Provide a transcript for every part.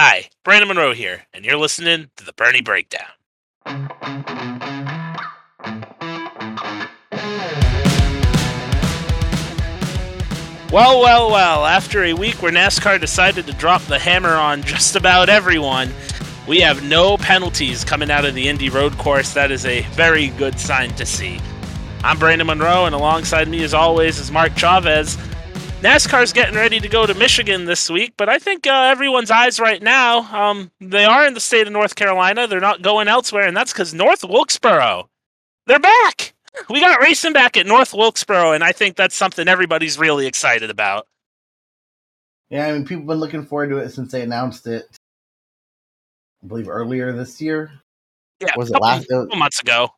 Hi, Brandon Monroe here, and you're listening to the Bernie Breakdown. Well, well, well, after a week where NASCAR decided to drop the hammer on just about everyone, we have no penalties coming out of the Indy Road Course. That is a very good sign to see. I'm Brandon Monroe, and alongside me, as always, is Mark Chavez. NASCAR's getting ready to go to Michigan this week, but I think uh, everyone's eyes right now, um, they are in the state of North Carolina. They're not going elsewhere, and that's because North Wilkesboro, they're back. We got racing back at North Wilkesboro, and I think that's something everybody's really excited about. Yeah, I mean, people have been looking forward to it since they announced it. I believe earlier this year. Yeah, Was it last- couple months ago.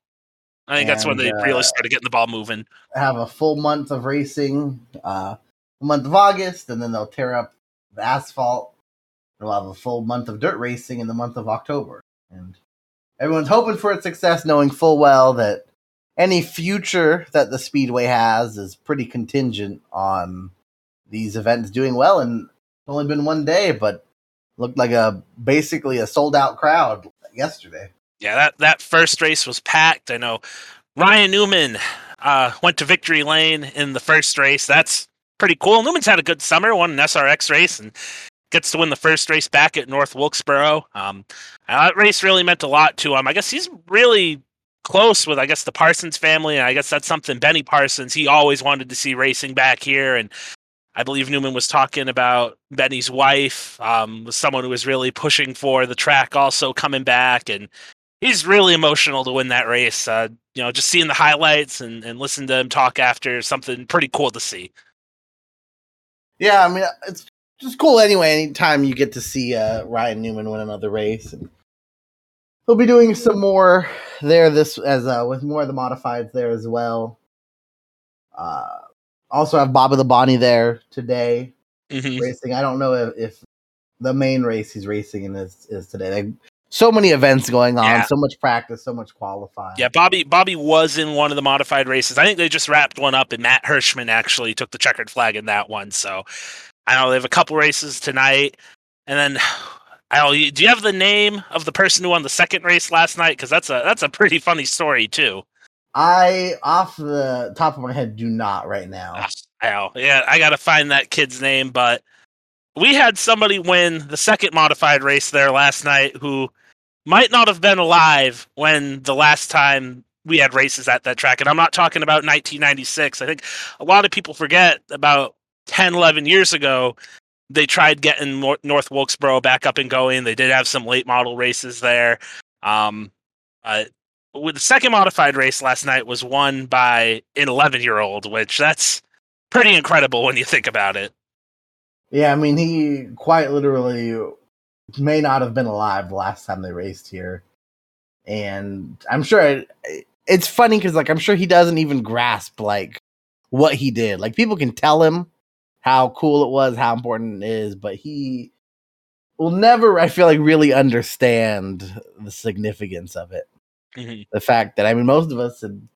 I think that's when they uh, really started getting the ball moving. Have a full month of racing, uh, month of August, and then they'll tear up the asphalt. They'll have a full month of dirt racing in the month of October, and everyone's hoping for its success, knowing full well that any future that the speedway has is pretty contingent on these events doing well. And it's only been one day, but looked like a basically a sold out crowd yesterday. Yeah, that, that first race was packed. I know Ryan Newman uh, went to victory lane in the first race. That's pretty cool. Newman's had a good summer, won an SRX race, and gets to win the first race back at North Wilkesboro. Um, uh, that race really meant a lot to him. I guess he's really close with, I guess, the Parsons family, and I guess that's something Benny Parsons. He always wanted to see racing back here, and I believe Newman was talking about Benny's wife, um, was someone who was really pushing for the track also coming back, and he's really emotional to win that race. Uh, you know, just seeing the highlights and, and listen to him talk after something pretty cool to see. Yeah, I mean it's just cool anyway. Anytime you get to see uh, Ryan Newman win another race, and he'll be doing some more there this as uh, with more of the modifieds there as well. Uh, also have Bobby Labonte there today Mhm. racing. I don't know if, if the main race he's racing in is is today. Like, so many events going on, Yeah. so much practice, so much qualifying. Yeah, Bobby Bobby was in one of the modified races. I think they just wrapped one up, and Matt Hirschman actually took the checkered flag in that one. So I know they have a couple races tonight, and then I don't. Do you have the name of the person who won the second race last night? Because that's a that's a pretty funny story too. I off the top of my head do not right now. Ah, Ow. Yeah, I got to find that kid's name, but we had somebody win the second modified race there last night who might not have been alive when the last time we had races at that track. And I'm not talking about 1996. I think a lot of people forget about 10, 11 years ago, they tried getting North Wilkesboro back up and going. They did have some late model races there. Um, uh, with the second modified race last night was won by an 11 year old, which that's pretty incredible when you think about it. Yeah, I mean, he quite literally may not have been alive the last time they raced here. And I'm sure it, it's funny because, like, I'm sure he doesn't even grasp, like, what he did. Like, people can tell him how cool it was, how important it is, but he will never, I feel like, really understand the significance of it. Mhm. The fact that, I mean, most of us had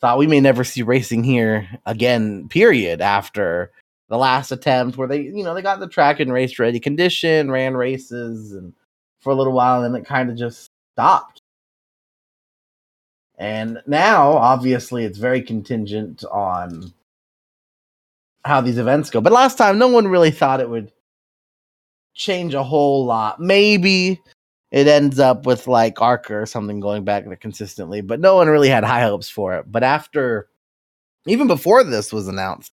thought we may never see racing here again, period, after the last attempt where they, you know, they got the track in race ready condition, ran races and for a little while, and then it kind of just stopped. And now, obviously, it's very contingent on how these events go. But last time, no one really thought it would change a whole lot. Maybe it ends up with like Arca or something going back there consistently, but no one really had high hopes for it. But after, even before this was announced,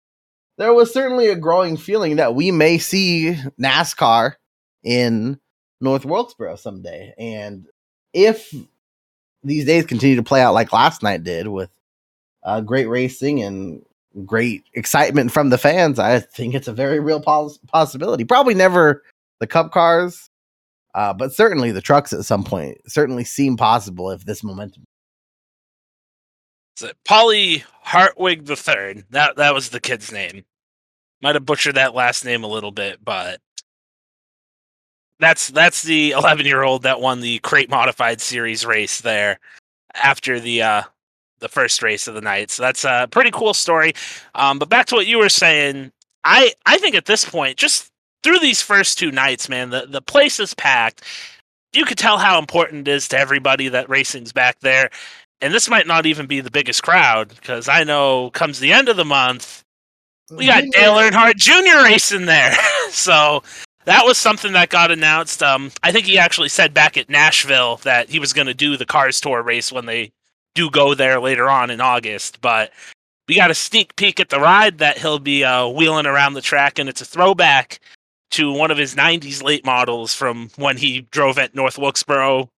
there was certainly a growing feeling that we may see NASCAR in North Wilkesboro someday. And if these days continue to play out like last night did with uh, great racing and great excitement from the fans, I think it's a very real pos- possibility. Probably never the Cup cars, uh, but certainly the trucks at some point certainly seem possible if this momentum. It Polly Hartwig the third? That that was the kid's name. Might have butchered that last name a little bit, but that's that's the 11 year old that won the crate modified series race there after the uh the first race of the night. So that's a pretty cool story. Um, but back to what you were saying, I I think at this point, just through these first two nights, man, the the place is packed. You could tell how important it is to everybody that racing's back there. And this might not even be the biggest crowd because I know comes the end of the month, we got Dale Earnhardt Jr. racing there. so that was something that got announced. Um, I think he actually said back at Nashville that he was going to do the Cars Tour race when they do go there later on in August. But we got a sneak peek at the ride that he'll be uh, wheeling around the track, and it's a throwback to one of his 90s late models from when he drove at North Wilkesboro,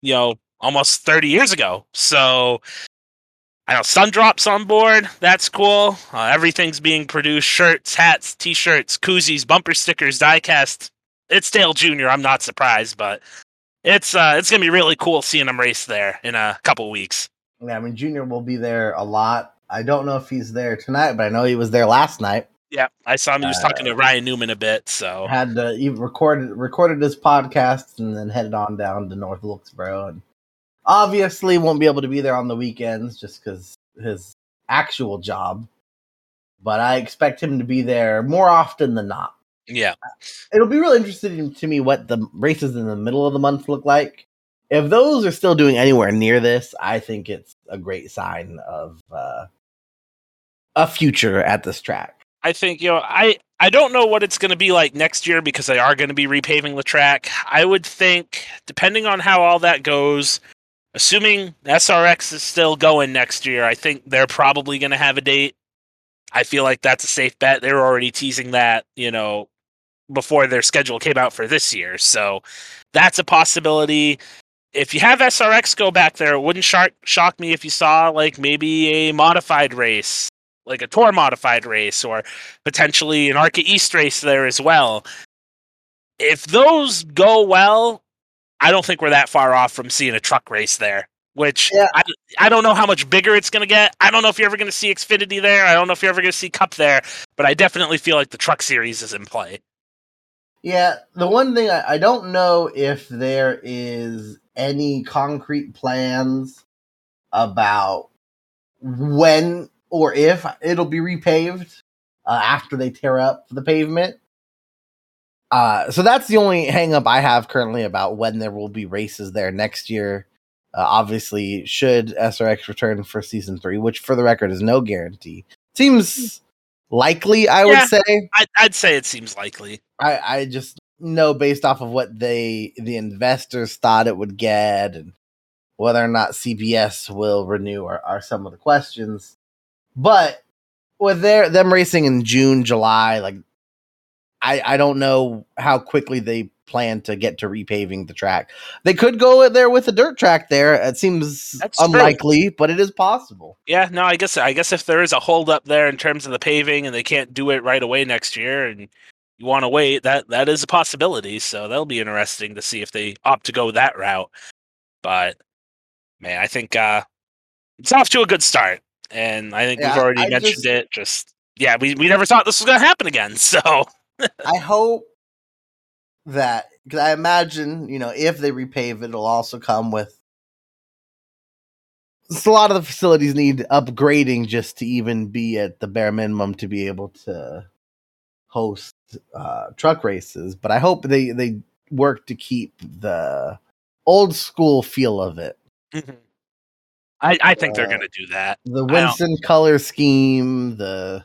you know, almost 30 years ago. So I know Sundrop's on board. That's cool. Uh, everything's being produced: shirts, hats, t-shirts, koozies, bumper stickers, diecast. It's Dale Jr. I'm not surprised, but it's uh, it's gonna be really cool seeing him race there in a couple weeks. Yeah, I mean Junior will be there a lot. I don't know if he's there tonight, but I know he was there last night. Yeah, I saw him. He was uh, talking to Ryan Newman a bit. So had to, he recorded recorded his podcast and then headed on down to North Wilkesboro and obviously won't be able to be there on the weekends just because his actual job. But I expect him to be there more often than not. Yeah, it'll be really interesting to me what the races in the middle of the month look like. If those are still doing anywhere near this, I think it's a great sign of uh, a future at this track. I think you know I I don't know what it's going to be like next year because they are going to be repaving the track. I would think depending on how all that goes, assuming SRX is still going next year, I think they're probably going to have a date. I feel like that's a safe bet. They're already teasing that, you know, before their schedule came out for this year. So that's a possibility. If you have SRX go back there, it wouldn't shock, shock me if you saw like maybe a modified race like a tour modified race or potentially an Arca East race there as well. If those go well, I don't think we're that far off from seeing a truck race there. Which yeah. I, I don't know how much bigger it's going to get. I don't know if you're ever going to see Xfinity there. I don't know if you're ever going to see Cup there. But I definitely feel like the truck series is in play. Yeah, the one thing I, I don't know if there is any concrete plans about when or if it'll be repaved uh, after they tear up the pavement. Uh, so that's the only hangup I have currently about when there will be races there next year. Uh, obviously, should SRX return for season three, which for the record is no guarantee, seems likely. I yeah, would say. I'd, I'd, say it seems likely. I, I just know based off of what they the investors thought it would get and whether or not CBS will renew are, are some of the questions. But with their them racing in June, July, like I I don't know how quickly they plan to get to repaving the track. They could go there with a dirt track there. It seems That's unlikely, true. but it is possible. Yeah, no, I guess I guess if there is a hold up there in terms of the paving and they can't do it right away next year and you want to wait, that that is a possibility. So that'll be interesting to see if they opt to go that route. But man, I think uh it's off to a good start and I think yeah, we've already I mentioned just, it. Just yeah, we we never thought this was going to happen again. So I hope that because I imagine you know if they repave it, it'll also come with. a lot of the facilities need upgrading just to even be at the bare minimum to be able to host uh, truck races. But I hope they they work to keep the old school feel of it. Mm-hmm. I, I think uh, they're going to do that. The Winston color scheme, the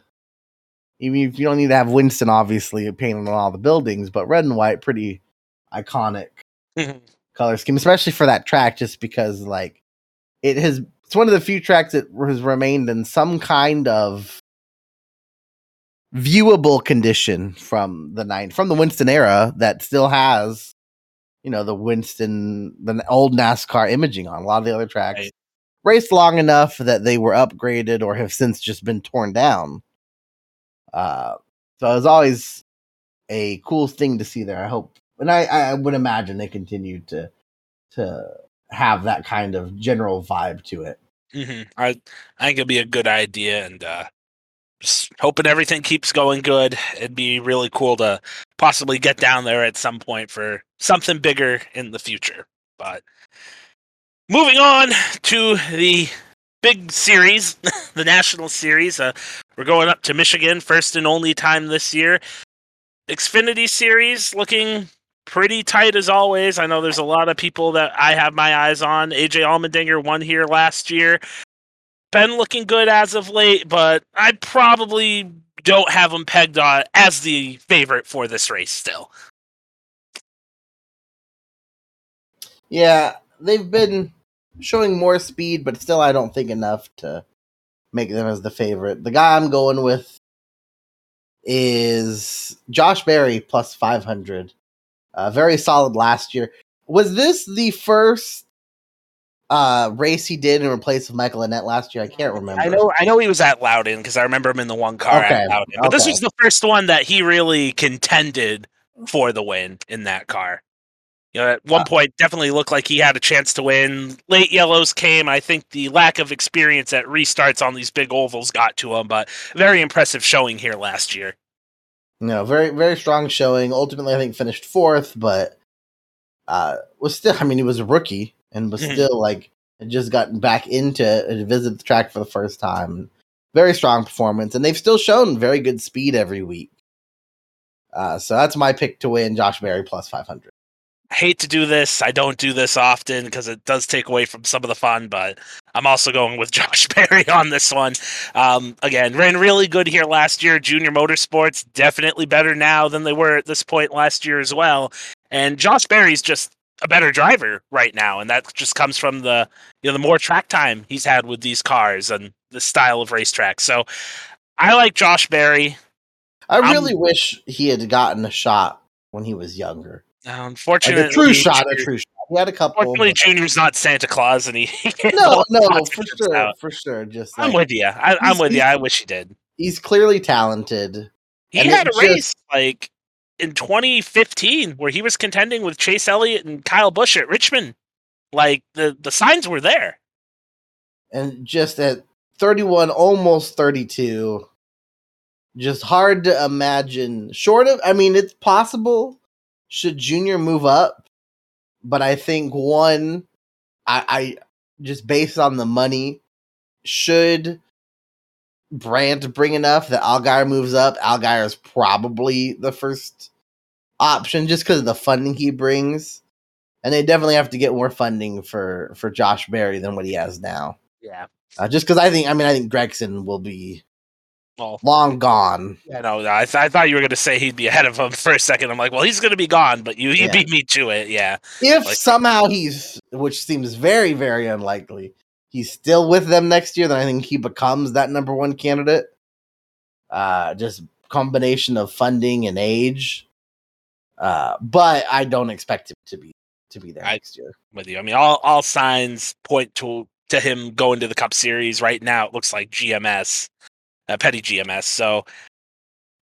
even if you don't need to have Winston, obviously painted on all the buildings, but red and white, pretty iconic mm-hmm. color scheme, especially for that track, just because like it has. It's one of the few tracks that has remained in some kind of viewable condition from the nine from the Winston era that still has, you know, the Winston, the old NASCAR imaging on a lot of the other tracks. Right raced long enough that they were upgraded or have since just been torn down. Uh, so it was always a cool thing to see there. I hope, and I, I would imagine they continue to to have that kind of general vibe to it. Mm-hmm. I I think it'd be a good idea, and uh, just hoping everything keeps going good. It'd be really cool to possibly get down there at some point for something bigger in the future. But Moving on to the big series, the national series. Uh, we're going up to Michigan, first and only time this year. Xfinity series looking pretty tight as always. I know there's a lot of people that I have my eyes on. AJ Allmendinger won here last year. Been looking good as of late, but I probably don't have him pegged on as the favorite for this race still. Yeah, they've been showing more speed, but still, I don't think enough to make them as the favorite. The guy I'm going with is Josh Berry plus 500. Uh, very solid last year. Was this the first uh, race he did in place of Michael Annett last year? I can't remember. I know, I know he was at Loudon because I remember him in the one car Okay, at Loudon. But this was the first one that he really contended for the win in that car. You know, at one Uh, point, definitely looked like he had a chance to win. Late yellows came. I think the lack of experience at restarts on these big ovals got to him, but very impressive showing here last year. No, very very strong showing. Ultimately, I think finished fourth, but uh, was still. I mean, he was a rookie and was Mhm. still like just gotten back into to visit the track for the first time. Very strong performance, and they've still shown very good speed every week. Uh, so that's my pick to win. Josh Berry plus five hundred. I hate to do this. I don't do this often because it does take away from some of the fun, but I'm also going with Josh Berry on this one. Um, again, ran really good here last year. Junior Motorsports definitely better now than they were at this point last year as well. And Josh Berry's just a better driver right now, and that just comes from the you know the more track time he's had with these cars and the style of racetrack. So I like Josh Berry. I I'm- really wish he had gotten a shot when he was younger, Like Unfortunately, a true shot, a true shot. He had a couple. Unfortunately, but- Junior's not Santa Claus, and he no, no, for sure, out. for sure. Just I'm like, with you. I, I'm with you. I wish he did. he's clearly talented. He and had a race like in 2015 where he was contending with Chase Elliott and Kyle Busch at Richmond. Like the the signs were there. and just at 31 almost 32 just hard to imagine short of i mean it's possible should junior move up? But i think one i i just based on the money should Brandt bring enough that Allgaier moves up? Allgaier is probably the first option just because of the funding he brings. And they definitely have to get more funding for for Josh Berry than what he has now. Yeah. uh, just because I think, I mean, I think Gragson will be Well, long gone. I know. I, th- I thought you were going to say he'd be ahead of him for a second. I'm like, well, he's going to be gone, but you, you Yeah. beat me to it. Yeah. If Like- somehow he's, which seems very, very unlikely, he's still with them next year, then I think he becomes that number one candidate. Uh, just combination of funding and age. Uh, but I don't expect him to be to be there I- next year. With you. I mean, all, all signs point to to him going to the Cup Series. Right now, it looks like GMS, uh, petty GMS. So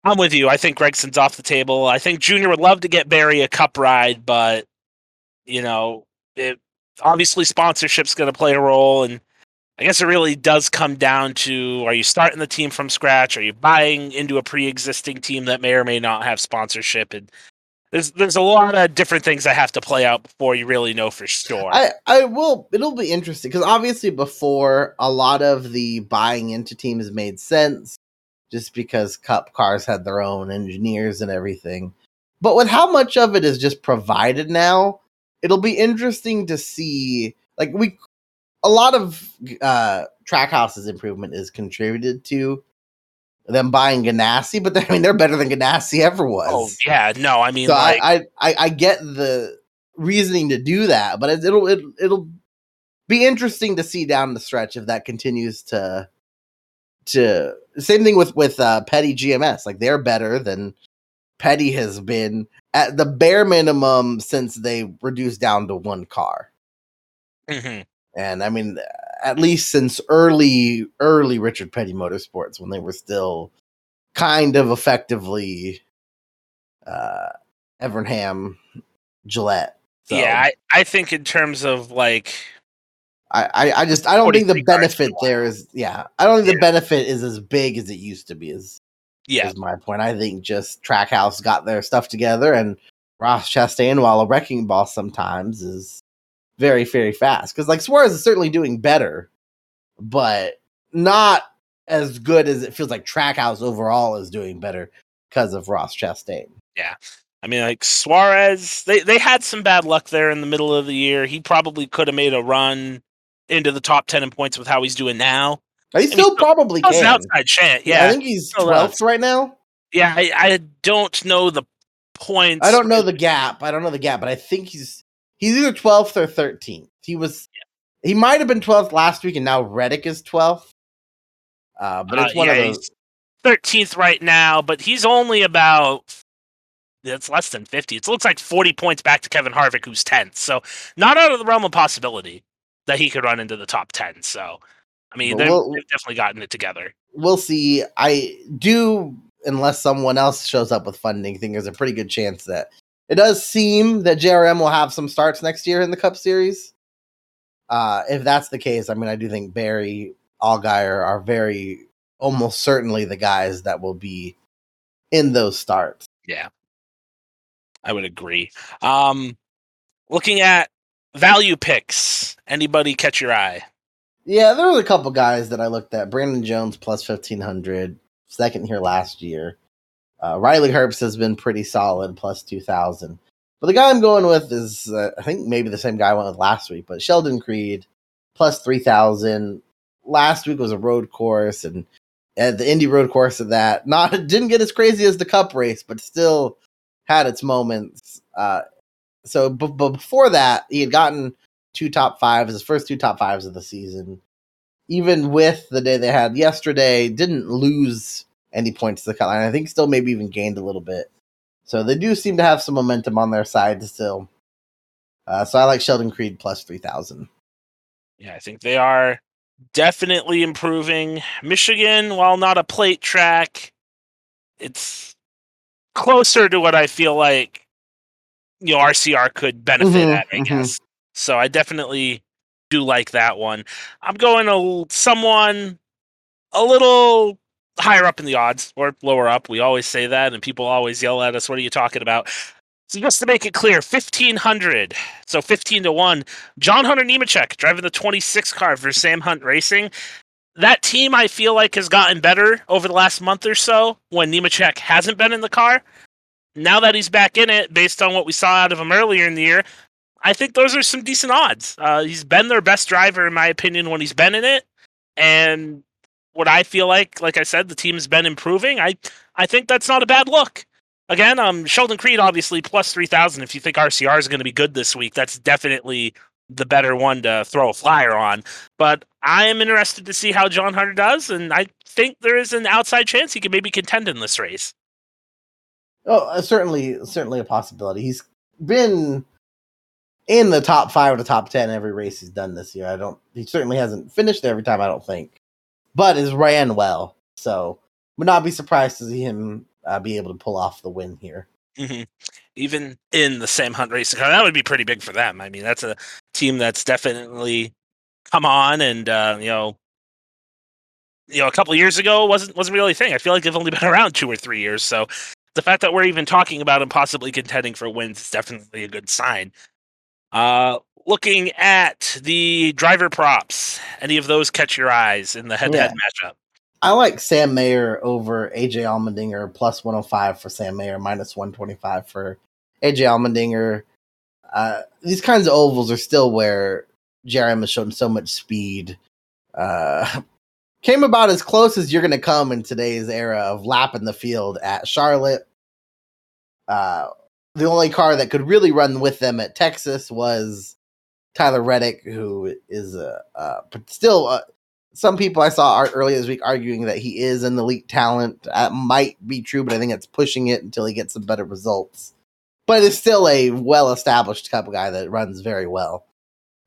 I'm with you. I think Gragson's off the table. I think Junior would love to get Berry a Cup ride, but you know, it obviously sponsorship's going to play a role, and I guess it really does come down to: Are you starting the team from scratch? Are you buying into a pre-existing team that may or may not have sponsorship? And there's there's a lot of different things that have to play out before you really know for sure. I, I will. It'll be interesting because obviously before a lot of the buying into teams made sense, just because Cup cars had their own engineers and everything. But with how much of it is just provided now, it'll be interesting to see. Like we, a lot of uh Trackhouse's improvement is contributed to them buying Ganassi, but I mean they're better than Ganassi ever was Oh yeah, no, I mean so like I, I I get the reasoning to do that, but it, it'll it, it'll be interesting to see down the stretch if that continues to to same thing with with uh, Petty GMS. Like they're better than Petty has been at the bare minimum since they reduced down to one car, mhm. and I mean at least since early early Richard Petty Motorsports when they were still kind of effectively uh Evernham Gillett. So yeah, I, I think in terms of like I, I, I just I don't think the benefit there is yeah I don't think the benefit is as big as it used to be. Is yeah, is my point. I think just Trackhouse got their stuff together and Ross Chastain, while a wrecking ball sometimes, is very very fast because like Suarez is certainly doing better, but not as good as it feels like Trackhouse overall is doing better because of Ross Chastain. Yeah. I mean, like Suarez, they, they had some bad luck there in the middle of the year. He probably could have made a run into the top 10 in points with how he's doing now. He still mean, probably That's can. an outside chance. Yeah. I think he's Still uh, does. 12th right now. yeah. I, I don't know the points. I don't know the gap. I don't know the gap, but I think he's he's either 12th or 13th. He was he might have been 12th last week, and now Reddick is 12th. Uh, but it's Uh, one yeah, of those. he's 13th right now, but he's only about it's less than 50. It looks like 40 points back to Kevin Harvick, who's 10th. So not out of the realm of possibility that he could run into the top 10. So, I mean, they've, we'll- they've definitely gotten it together. We'll see. I do, unless someone else shows up with funding, think there's a pretty good chance that it does seem that JRM will have some starts next year in the Cup Series. Uh, if that's the case, I mean, I do think Berry, Allgaier are very almost certainly the guys that will be in those starts. Yeah. I would agree. Um, looking at value picks, anybody catch your eye? Yeah, there were a couple guys that I looked at. Brandon Jones plus fifteen hundred, second here last year. Uh, Riley Herbst has been pretty solid, plus two thousand. But the guy I'm going with is, uh, I think maybe the same guy I went with last week, but Sheldon Creed plus three thousand. Last week was a road course, and uh, the Indy road course of that not didn't get as crazy as the Cup race, but still had its moments. Uh, so, b- but before that, he had gotten two top fives, his first two top fives of the season. Even with the day they had yesterday, didn't lose any points to the cut line. I think still maybe even gained a little bit. So they do seem to have some momentum on their side still. Uh, so I like Sheldon Creed plus three thousand. Yeah, I think they are definitely improving. Michigan, while not a plate track, it's closer to what I feel like you know RCR could benefit Mhm, at, I mhm. guess. So I definitely do like that one. I'm going to someone a little higher up in the odds or lower up. We always say that, and people always yell at us, "What are you talking about?" So just to make it clear, fifteen hundred, so fifteen to one. John Hunter Nemechek driving the 26 car for Sam Hunt Racing. That team, I feel like, has gotten better over the last month or so when Nemechek hasn't been in the car. Now that he's back in it, based on what we saw out of him earlier in the year, I think those are some decent odds. Uh, he's been their best driver, in my opinion, when he's been in it. And what I feel like, like I said, the team's been improving. I, I think that's not a bad look. Again, um, Sheldon Creed obviously plus three thousand. If you think RCR is going to be good this week, that's definitely the better one to throw a flyer on. But I am interested to see how John Hunter does, and I think there is an outside chance he could maybe contend in this race. Oh, uh, certainly, certainly a possibility. He's been in the top five or the top ten every race he's done this year. I don't. He certainly hasn't finished every time. I don't think, but has ran well. So would not be surprised to see him uh, be able to pull off the win here. hmm Even in the Sam Hunt racing car, that would be pretty big for them. I mean, that's a team that's definitely come on, and uh, you know, you know, a couple years ago wasn't wasn't really a thing. I feel like they've only been around two or three years, so the fact that we're even talking about them possibly contending for wins is definitely a good sign. Uh, looking at the driver props, any of those catch your eyes in the head-to-head matchup? I like Sam Mayer over AJ Allmendinger plus 105 for Sam Mayer, minus 125 for AJ Allmendinger. Uh, these kinds of ovals are still where JRM has shown so much speed. Uh, came about as close as you're going to come in today's era of lapping the field at Charlotte. Uh, the only car that could really run with them at Texas was Tyler Reddick, who is a uh, but still uh, some people I saw ar- earlier this week arguing that he is an elite talent. That might be true, but I think it's pushing it until he gets some better results. But it's still a well-established cup guy that runs very well.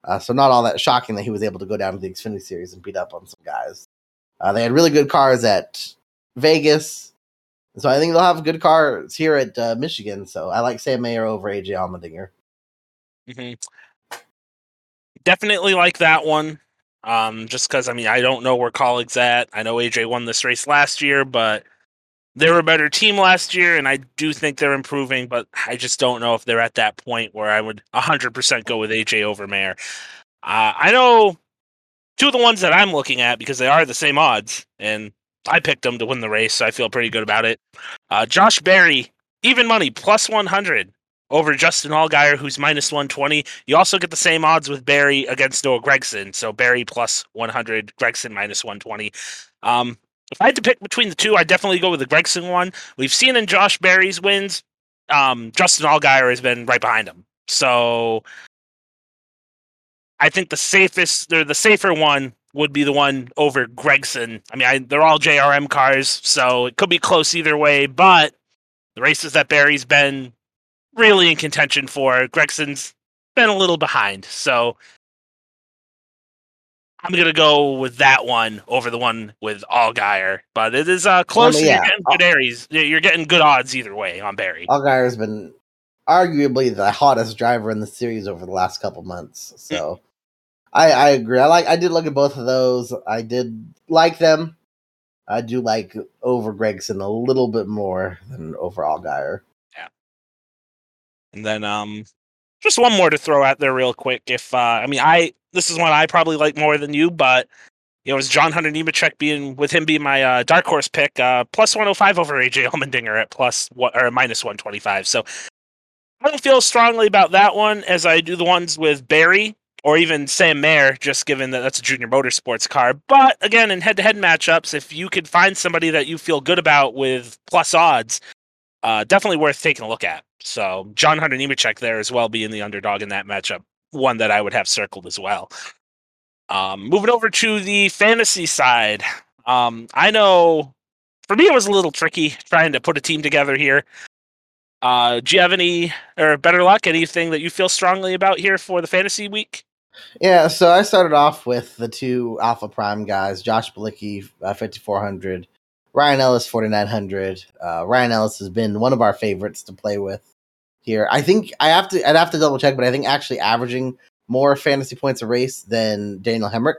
Uh, so not all that shocking that he was able to go down to the Xfinity Series and beat up on some guys. Uh, they had really good cars at Vegas, so I think they'll have good cars here at uh, Michigan. So I like Sam Mayer over AJ Allmendinger. hmm Definitely like that one. Um, just because I mean I don't know where Kaulig's at. I know AJ won this race last year, but they were a better team last year, and I do think they're improving. But I just don't know if they're at that point where I would 100% go with AJ over Mayer. Uh, I know two of the ones that I'm looking at because they are the same odds, and I picked them to win the race, so I feel pretty good about it. Uh, Josh Berry, even money, plus 100 over Justin Allgaier, who's minus 120. You also get the same odds with Berry against Noah Gragson. So Berry plus 100, Gragson minus 120. Um, if I had to pick between the two, I'd definitely go with the Gragson one. We've seen in Josh Berry's wins, um, Justin Allgaier has been right behind him. So I think the safest, or the safer one would be the one over Gragson. I mean, I, they're all JRM cars, so it could be close either way. But the races that Berry's been really in contention for, Gragson's been a little behind. So I'm gonna go with that one over the one with Allgaier. But it is uh, close. Well, yeah. You're getting good Aries. You're getting good odds either way on Berry. Allgaier's been arguably the hottest driver in the series over the last couple months. So I, I agree. I like I did look at both of those. I did like them. I do like over Gragson a little bit more than over Allgaier. And then um just one more to throw out there real quick. If uh I mean I this is one I probably like more than you, but you know, it was John Hunter Nemechek being with him being my uh, dark horse pick, uh, plus 105 over AJ Allmendinger at plus what or minus 125. So I don't feel strongly about that one as I do the ones with Berry or even Sam Mayer, just given that that's a junior motorsports car. But again, in head to head matchups, if you could find somebody that you feel good about with plus odds, uh, definitely worth taking a look at. So John Hunter Nemechek there as well, being the underdog in that matchup, one that I would have circled as well. Um, moving over to the fantasy side, um, I know for me it was a little tricky trying to put a team together here. Uh, do you have any or better luck? Anything that you feel strongly about here for the fantasy week? Yeah, so I started off with the two Alpha Prime guys, Josh Bilicki, uh, 5400, Ryan Ellis, 4900. Uh, Ryan Ellis has been one of our favorites to play with here. I think I have to, I'd have to double check, but I think actually averaging more fantasy points a race than Daniel Hemric.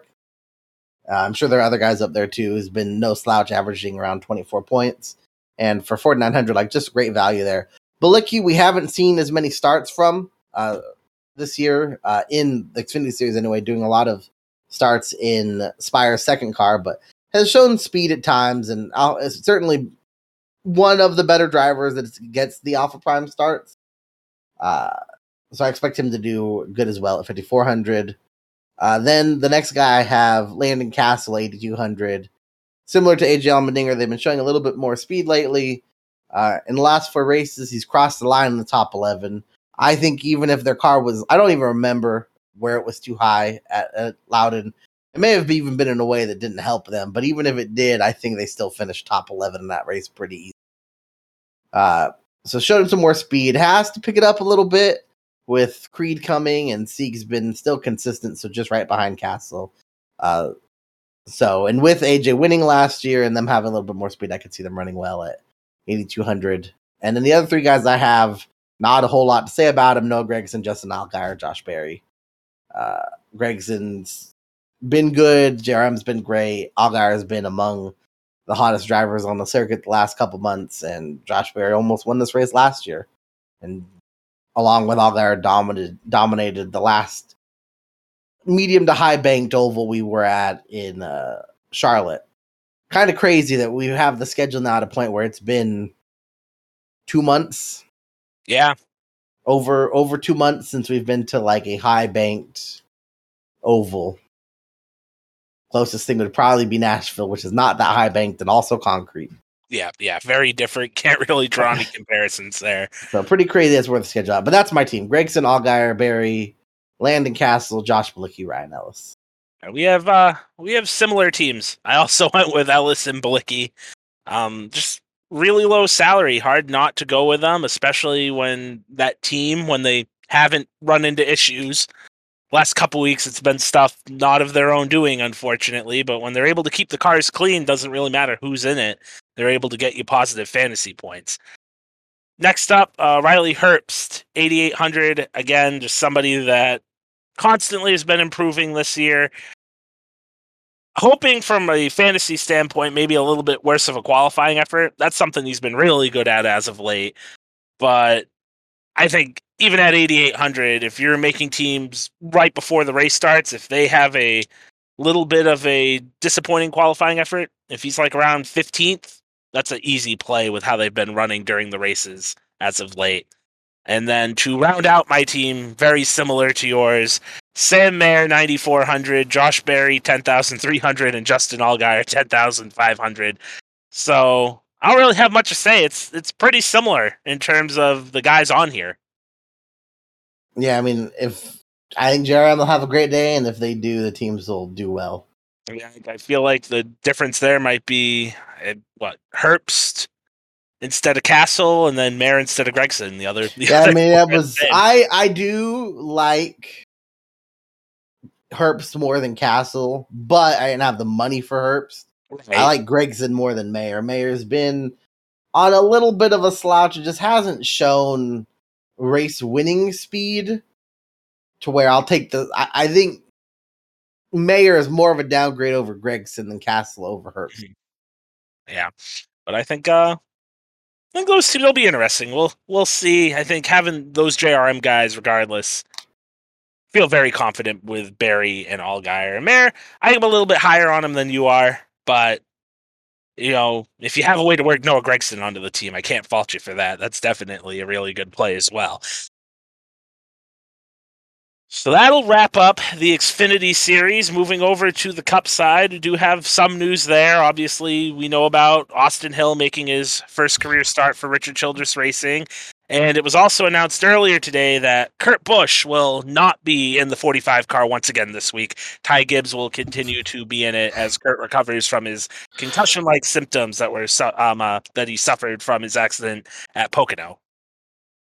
Uh, I'm sure there are other guys up there too who's been no slouch, averaging around 24 points. And for 4900, like just great value there. Bilicki, we haven't seen as many starts from uh, this year uh, in the Xfinity Series anyway, doing a lot of starts in Spire's second car, but has shown speed at times and uh, certainly one of the better drivers that gets the Alpha Prime starts. Uh, so I expect him to do good as well at 5400. Uh, then the next guy I have Landon Cassill 8200. Similar to AJ Allmendinger, they've been showing a little bit more speed lately. Uh, in the last four races, he's crossed the line in the top 11. I think even if their car was, I don't even remember where it was too high at, at Loudon. It may have even been in a way that didn't help them, but even if it did, I think they still finished top 11 in that race pretty easy. Uh, so showed him some more speed. Has to pick it up a little bit with Creed coming, and Sieg's been still consistent, so just right behind Cassill. Uh, so, and with AJ winning last year and them having a little bit more speed, I could see them running well at 8,200. And then the other three guys I have, not a whole lot to say about them Noah Gragson, Justin Allgaier, Josh Berry. Uh, Gragson's been good. JRM's been great. Allgaier has been among the hottest drivers on the circuit the last couple months, and Josh Berry almost won this race last year. And along with Allgaier, dominated dominated the last medium to high banked oval we were at in uh, Charlotte. Kind of crazy that we have the schedule now at a point where it's been two months Yeah, over over two months since we've been to like a high banked oval. Closest thing would probably be Nashville, which is not that high banked and also concrete. yeah, yeah. Very different. Can't really draw any comparisons there. So pretty crazy that's worth the schedule out. But that's my team. Gragson, Allgaier, Berry, Landon Cassill, Josh Bilicki, Ryan Ellis. We have uh we have similar teams. I also went with Ellis and Bilicki. Um just really low salary, hard not to go with them, especially when that team when they haven't run into issues. Last couple weeks it's been stuff not of their own doing unfortunately, but when they're able to keep the cars clean, doesn't really matter who's in it. They're able to get you positive fantasy points. Next up, uh, Riley Herbst, 8,800. Again, just somebody that constantly has been improving this year. Hoping from a fantasy standpoint, maybe a little bit worse of a qualifying effort. That's something he's been really good at as of late. But I think even at 8,800, if you're making teams right before the race starts, if they have a little bit of a disappointing qualifying effort. If he's like around 15th, that's an easy play with how they've been running during the races as of late. And then to round out my team, very similar to yours, Sam Mayer 9400, Josh Berry 10300, and Justin Allgaier 10500. So I don't really have much to say. It's it's pretty similar in terms of the guys on here. Yeah, I mean, if I think JRM will have a great day, and if they do, the teams will do well. Yeah, I feel like the difference there might be uh, what Herbst instead of Cassill, and then Mayer instead of Gragson. The other, the yeah, other I mean, that was I I do like Herbst more than Cassill, but I didn't have the money for Herbst. Right. I like Gragson more than Mayer. Mayer's been on a little bit of a slouch. It just hasn't shown race winning speed to where I'll take the. I, I think Mayer is more of a downgrade over Gragson than Cassill over Herbst. Mm-hmm. Yeah, but I think uh, I think those two will be interesting. We'll we'll see. I think having those JRM guys, regardless, feel very confident with Berry and Allgaier. Mayer, I am a little bit higher on him than you are, but you know, if you have a way to work Noah Gragson onto the team, I can't fault you for that. That's definitely a really good play as well. So that'll wrap up the Xfinity series. Moving over to the Cup side, we do have some news there. Obviously, we know about Austin Hill making his first career start for Richard Childress Racing. And it was also announced earlier today that Kurt Busch will not be in the 45 car once again this week. Ty Gibbs will continue to be in it as Kurt recovers from his concussion-like symptoms that were um, uh, that he suffered from his accident at Pocono.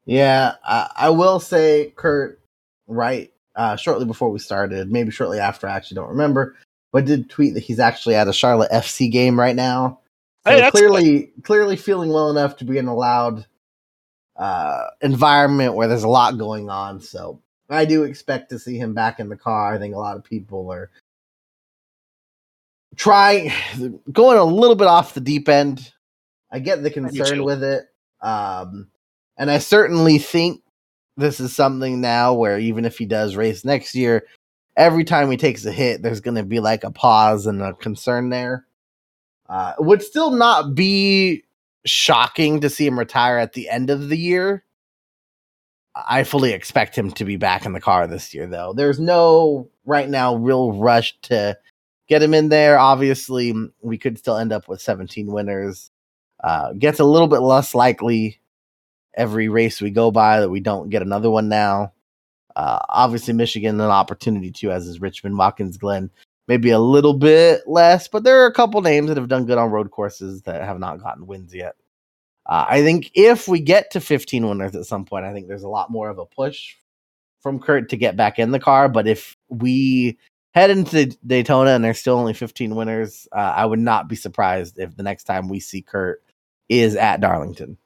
Yeah, I, I will say Kurt right uh, shortly before we started, maybe shortly after. I actually don't remember, but did tweet that he's actually at a Charlotte FC game right now. So hey, clearly, good. clearly feeling well enough to be in a loud uh, environment where there's a lot going on. So I do expect to see him back in the car. I think a lot of people are trying going a little bit off the deep end. I get the concern with it. Um, and I certainly think this is something now where even if he does race next year, every time he takes a hit, there's going to be like a pause and a concern there. Uh, would still not be shocking to see him retire at the end of the year. I fully expect him to be back in the car this year, though. There's no right now real rush to get him in there. Obviously, we could still end up with 17 winners. Uh, gets a little bit less likely every race we go by that we don't get another one now. Uh, obviously, Michigan an opportunity too, as is Richmond, Watkins Glen, maybe a little bit less, but there are a couple names that have done good on road courses that have not gotten wins yet. Uh, I think if we get to 15 winners at some point, I think there's a lot more of a push from Kurt to get back in the car. But if we head into Daytona and there's still only 15 winners, uh, I would not be surprised if the next time we see Kurt is at Darlington.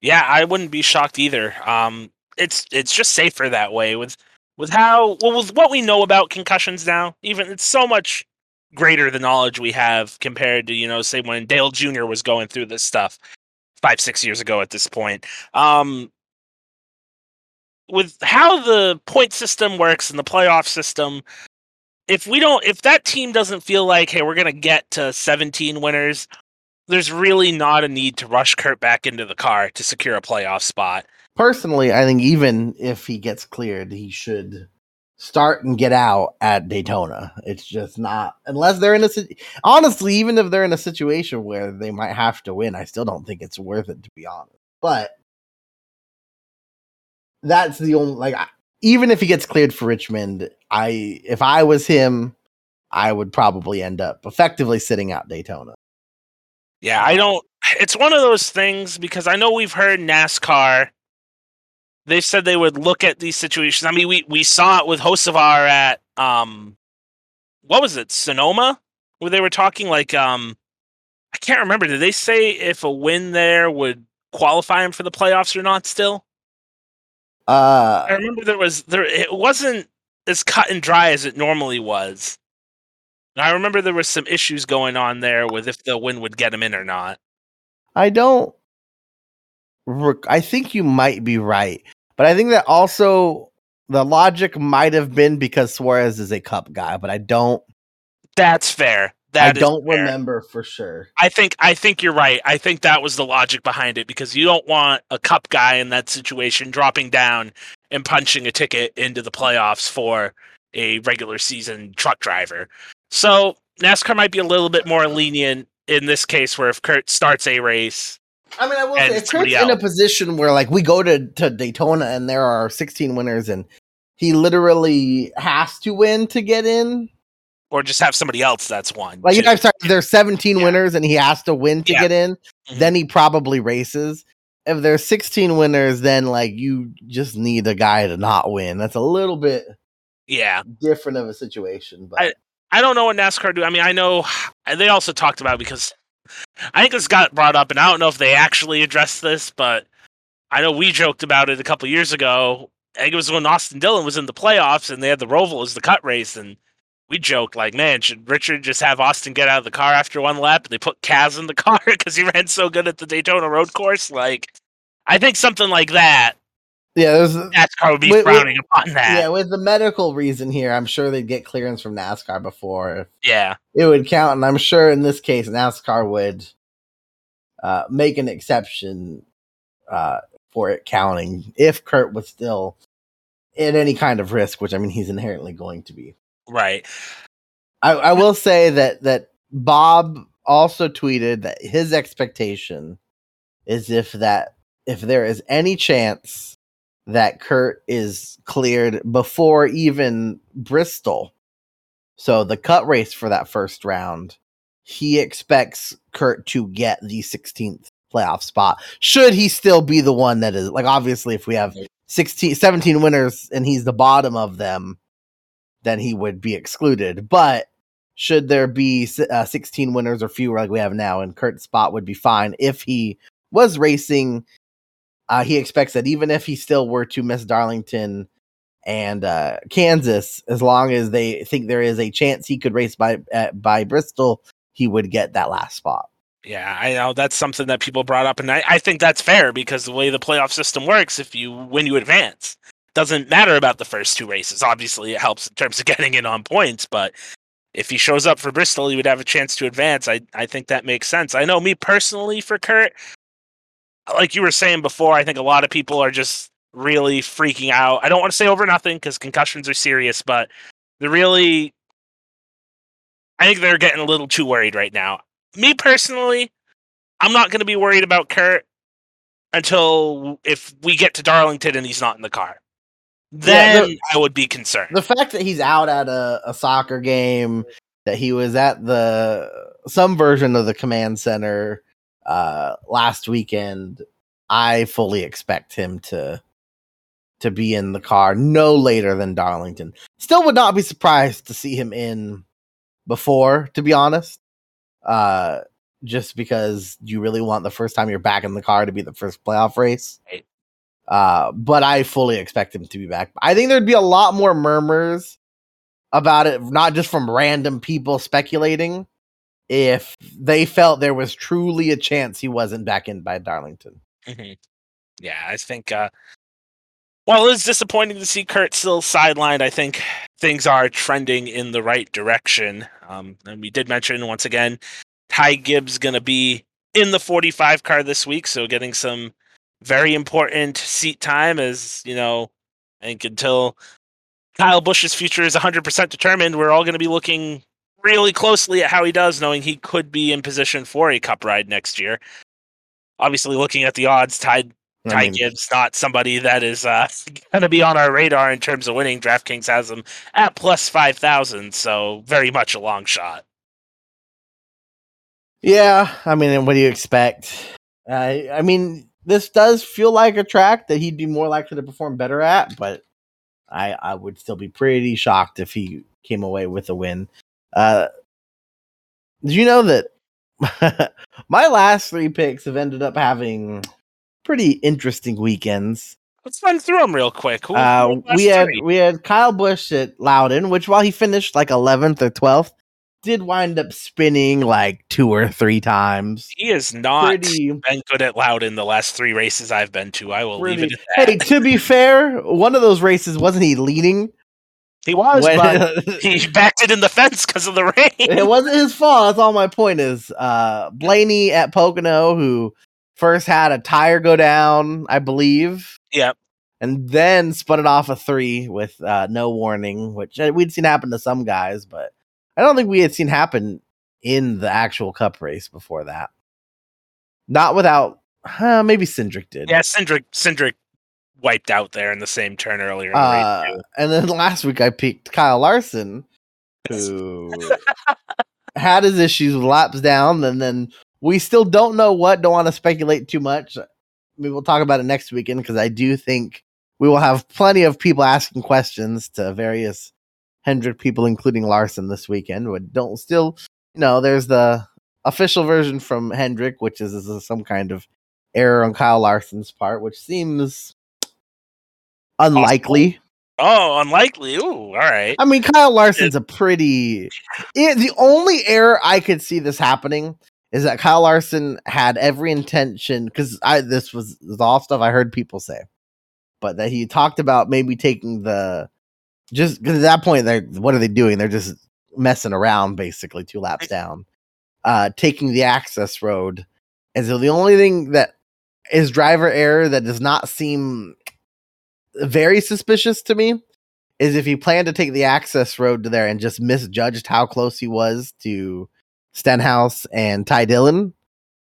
Yeah, I wouldn't be shocked either. Um, it's it's just safer that way with with how well with what we know about concussions now. Even it's so much greater the knowledge we have compared to you know say when Dale Jr. was going through this stuff five six years ago at this point. Um, with how the point system works and the playoff system, if we don't if that team doesn't feel like hey we're gonna get to 17 winners there's really not a need to rush Kurt back into the car to secure a playoff spot. Personally, I think even if he gets cleared, he should start and get out at Daytona. It's just not unless they're in a honestly, even if they're in a situation where they might have to win, I still don't think it's worth it to be honest. But that's the only like even if he gets cleared for Richmond, I if I was him, I would probably end up effectively sitting out Daytona. Yeah, I don't. It's one of those things because I know we've heard NASCAR. They said they would look at these situations. I mean, we we saw it with Hocevar at um, what was it, Sonoma, where they were talking like um, I can't remember. Did they say if a win there would qualify him for the playoffs or not? Still, uh, I remember there was there. It wasn't as cut and dry as it normally was. I remember there was some issues going on there with if the win would get him in or not. I don't. I think you might be right, but I think that also the logic might have been because Suarez is a cup guy, but I don't That's fair. I don't fair. remember for sure. I think I think you're right. I think that was the logic behind it because you don't want a cup guy in that situation dropping down and punching a ticket into the playoffs for a regular season truck driver. So NASCAR might be a little bit more lenient in this case where if Kurt starts a race, I mean, I will say, if Kurt's somebody in a position where like we go to, to Daytona and there are 16 winners and he literally has to win to get in. or just have somebody else that's won. Like, you know, I'm sorry, there's 17 Yeah. winners and he has to win to Yeah. get in. Mhm. Then he probably races. If there's 16 winners, then like you just need a guy to not win. That's a little bit yeah. different of a situation. But I- I don't know what NASCAR do. I mean, I know they also talked about because I think this got brought up, and I don't know if they actually addressed this, but I know we joked about it a couple years ago. I think it was when Austin Dillon was in the playoffs, and they had the Roval as the cut race, and we joked like, "Man, should Richard just have Austin get out of the car after one lap?" And they put Kaz in the car because he ran so good at the Daytona Road Course. Like, I think something like that. Yeah, there's NASCAR would be frowning upon that. yeah, with the medical reason here, I'm sure they'd get clearance from NASCAR before yeah. it would count, and I'm sure in this case NASCAR would uh, make an exception uh, for it counting if Kurt was still in any kind of risk, which I mean he's inherently going to be. Right. I, I will say that that Bob also tweeted that his expectation is if that if there is any chance that Kurt is cleared before even Bristol, so the cut race for that first round, he expects Kurt to get the 16th playoff spot. Should he still be the one that is like obviously if we have 16 17 winners and he's the bottom of them, then he would be excluded. But should there be uh, 16 winners or fewer like we have now, and Kurt's spot would be fine if he was racing. Uh, he expects that even if he still were to miss Darlington and uh, Kansas, as long as they think there is a chance he could race by uh, by Bristol, he would get that last spot. Yeah, I know that's something that people brought up, and I, I think that's fair because the way the playoff system works, if you win, you advance. Doesn't matter about the first two races. Obviously, it helps in terms of getting in on points, but if he shows up for Bristol, he would have a chance to advance. I, I think that makes sense. I know me personally for Kurt, like you were saying before, I think a lot of people are just really freaking out. I don't want to say over nothing because concussions are serious, but they're really. I think they're getting a little too worried right now. Me personally, I'm not going to be worried about Kurt until if we get to Darlington and he's not in the car. Yeah, Then the- I would be concerned. the fact that he's out at a, a soccer game, that he was at the some version of the command center uh last weekend, I fully expect him to to be in the car no later than Darlington. Still would not be surprised to see him in before, to be honest. Uh just because you really want the first time you're back in the car to be the first playoff race. Right. Uh, but I fully expect him to be back. I think there'd be a lot more murmurs about it, not just from random people speculating, if they felt there was truly a chance he wasn't back in by Darlington. Mhm. Yeah, I think. Uh, while it's disappointing to see Kurt still sidelined, I think things are trending in the right direction. Um, and we did mention once again, Ty Gibbs going to be in the 45 car this week, so getting some very important seat time. As you know, I think until Kyle Busch's future is 100% determined, we're all going to be looking really closely at how he does, knowing he could be in position for a Cup ride next year. Obviously, looking at the odds, Ty I mean, Gibbs not somebody that is uh, going to be on our radar in terms of winning. DraftKings has him at plus five thousand, so very much a long shot. Yeah, I mean, what do you expect? I I mean, this does feel like a track that he'd be more likely to perform better at, but I I would still be pretty shocked if he came away with a win. Uh, did you know that my last three picks have ended up having pretty interesting weekends? Let's run through them real quick. Who, Uh, we had three? we had Kyle Busch at Loudon, which while he finished like eleventh or twelfth, did wind up spinning like two or three times. he is not Pretty been good at Loudon the last three races I've been to. I will leave Pretty- it at that. Hey, to be fair, one of those races wasn't he leading, He was, When- but he backed it in the fence because of the rain. it wasn't his fault. That's all my point is. Uh, Blaney at Pocono, who first had a tire go down, I believe, Yep. and then spun it off a three with uh, no warning, which uh, we'd seen happen to some guys, but I don't think we had seen happen in the actual cup race before that. Not without, huh, maybe Cindric did. Yeah, Cindric Cindric wiped out there in the same turn earlier in the Uh, and then last week I picked Kyle Larson, who had his issues with laps down, and then we still don't know what. Don't want to speculate too much. We'll talk about it next weekend because I do think we will have plenty of people asking questions to various Hendrick people, including Larson, this weekend. But don't still, you know, there's the official version from Hendrick, which is, is some kind of error on Kyle Larson's part, which seems unlikely. Oh, unlikely. Ooh, all right. I mean, Kyle Larson's a pretty. It, the only error I could see this happening is that Kyle Larson had every intention because I this was, this was all stuff I heard people say, but that he talked about maybe taking the just because at that point they're what are they doing? They're just messing around basically two laps down, uh, taking the access road, and so the only thing that is driver error that does not seem very suspicious to me is if he planned to take the access road to there and just misjudged how close he was to Stenhouse and Ty Dillon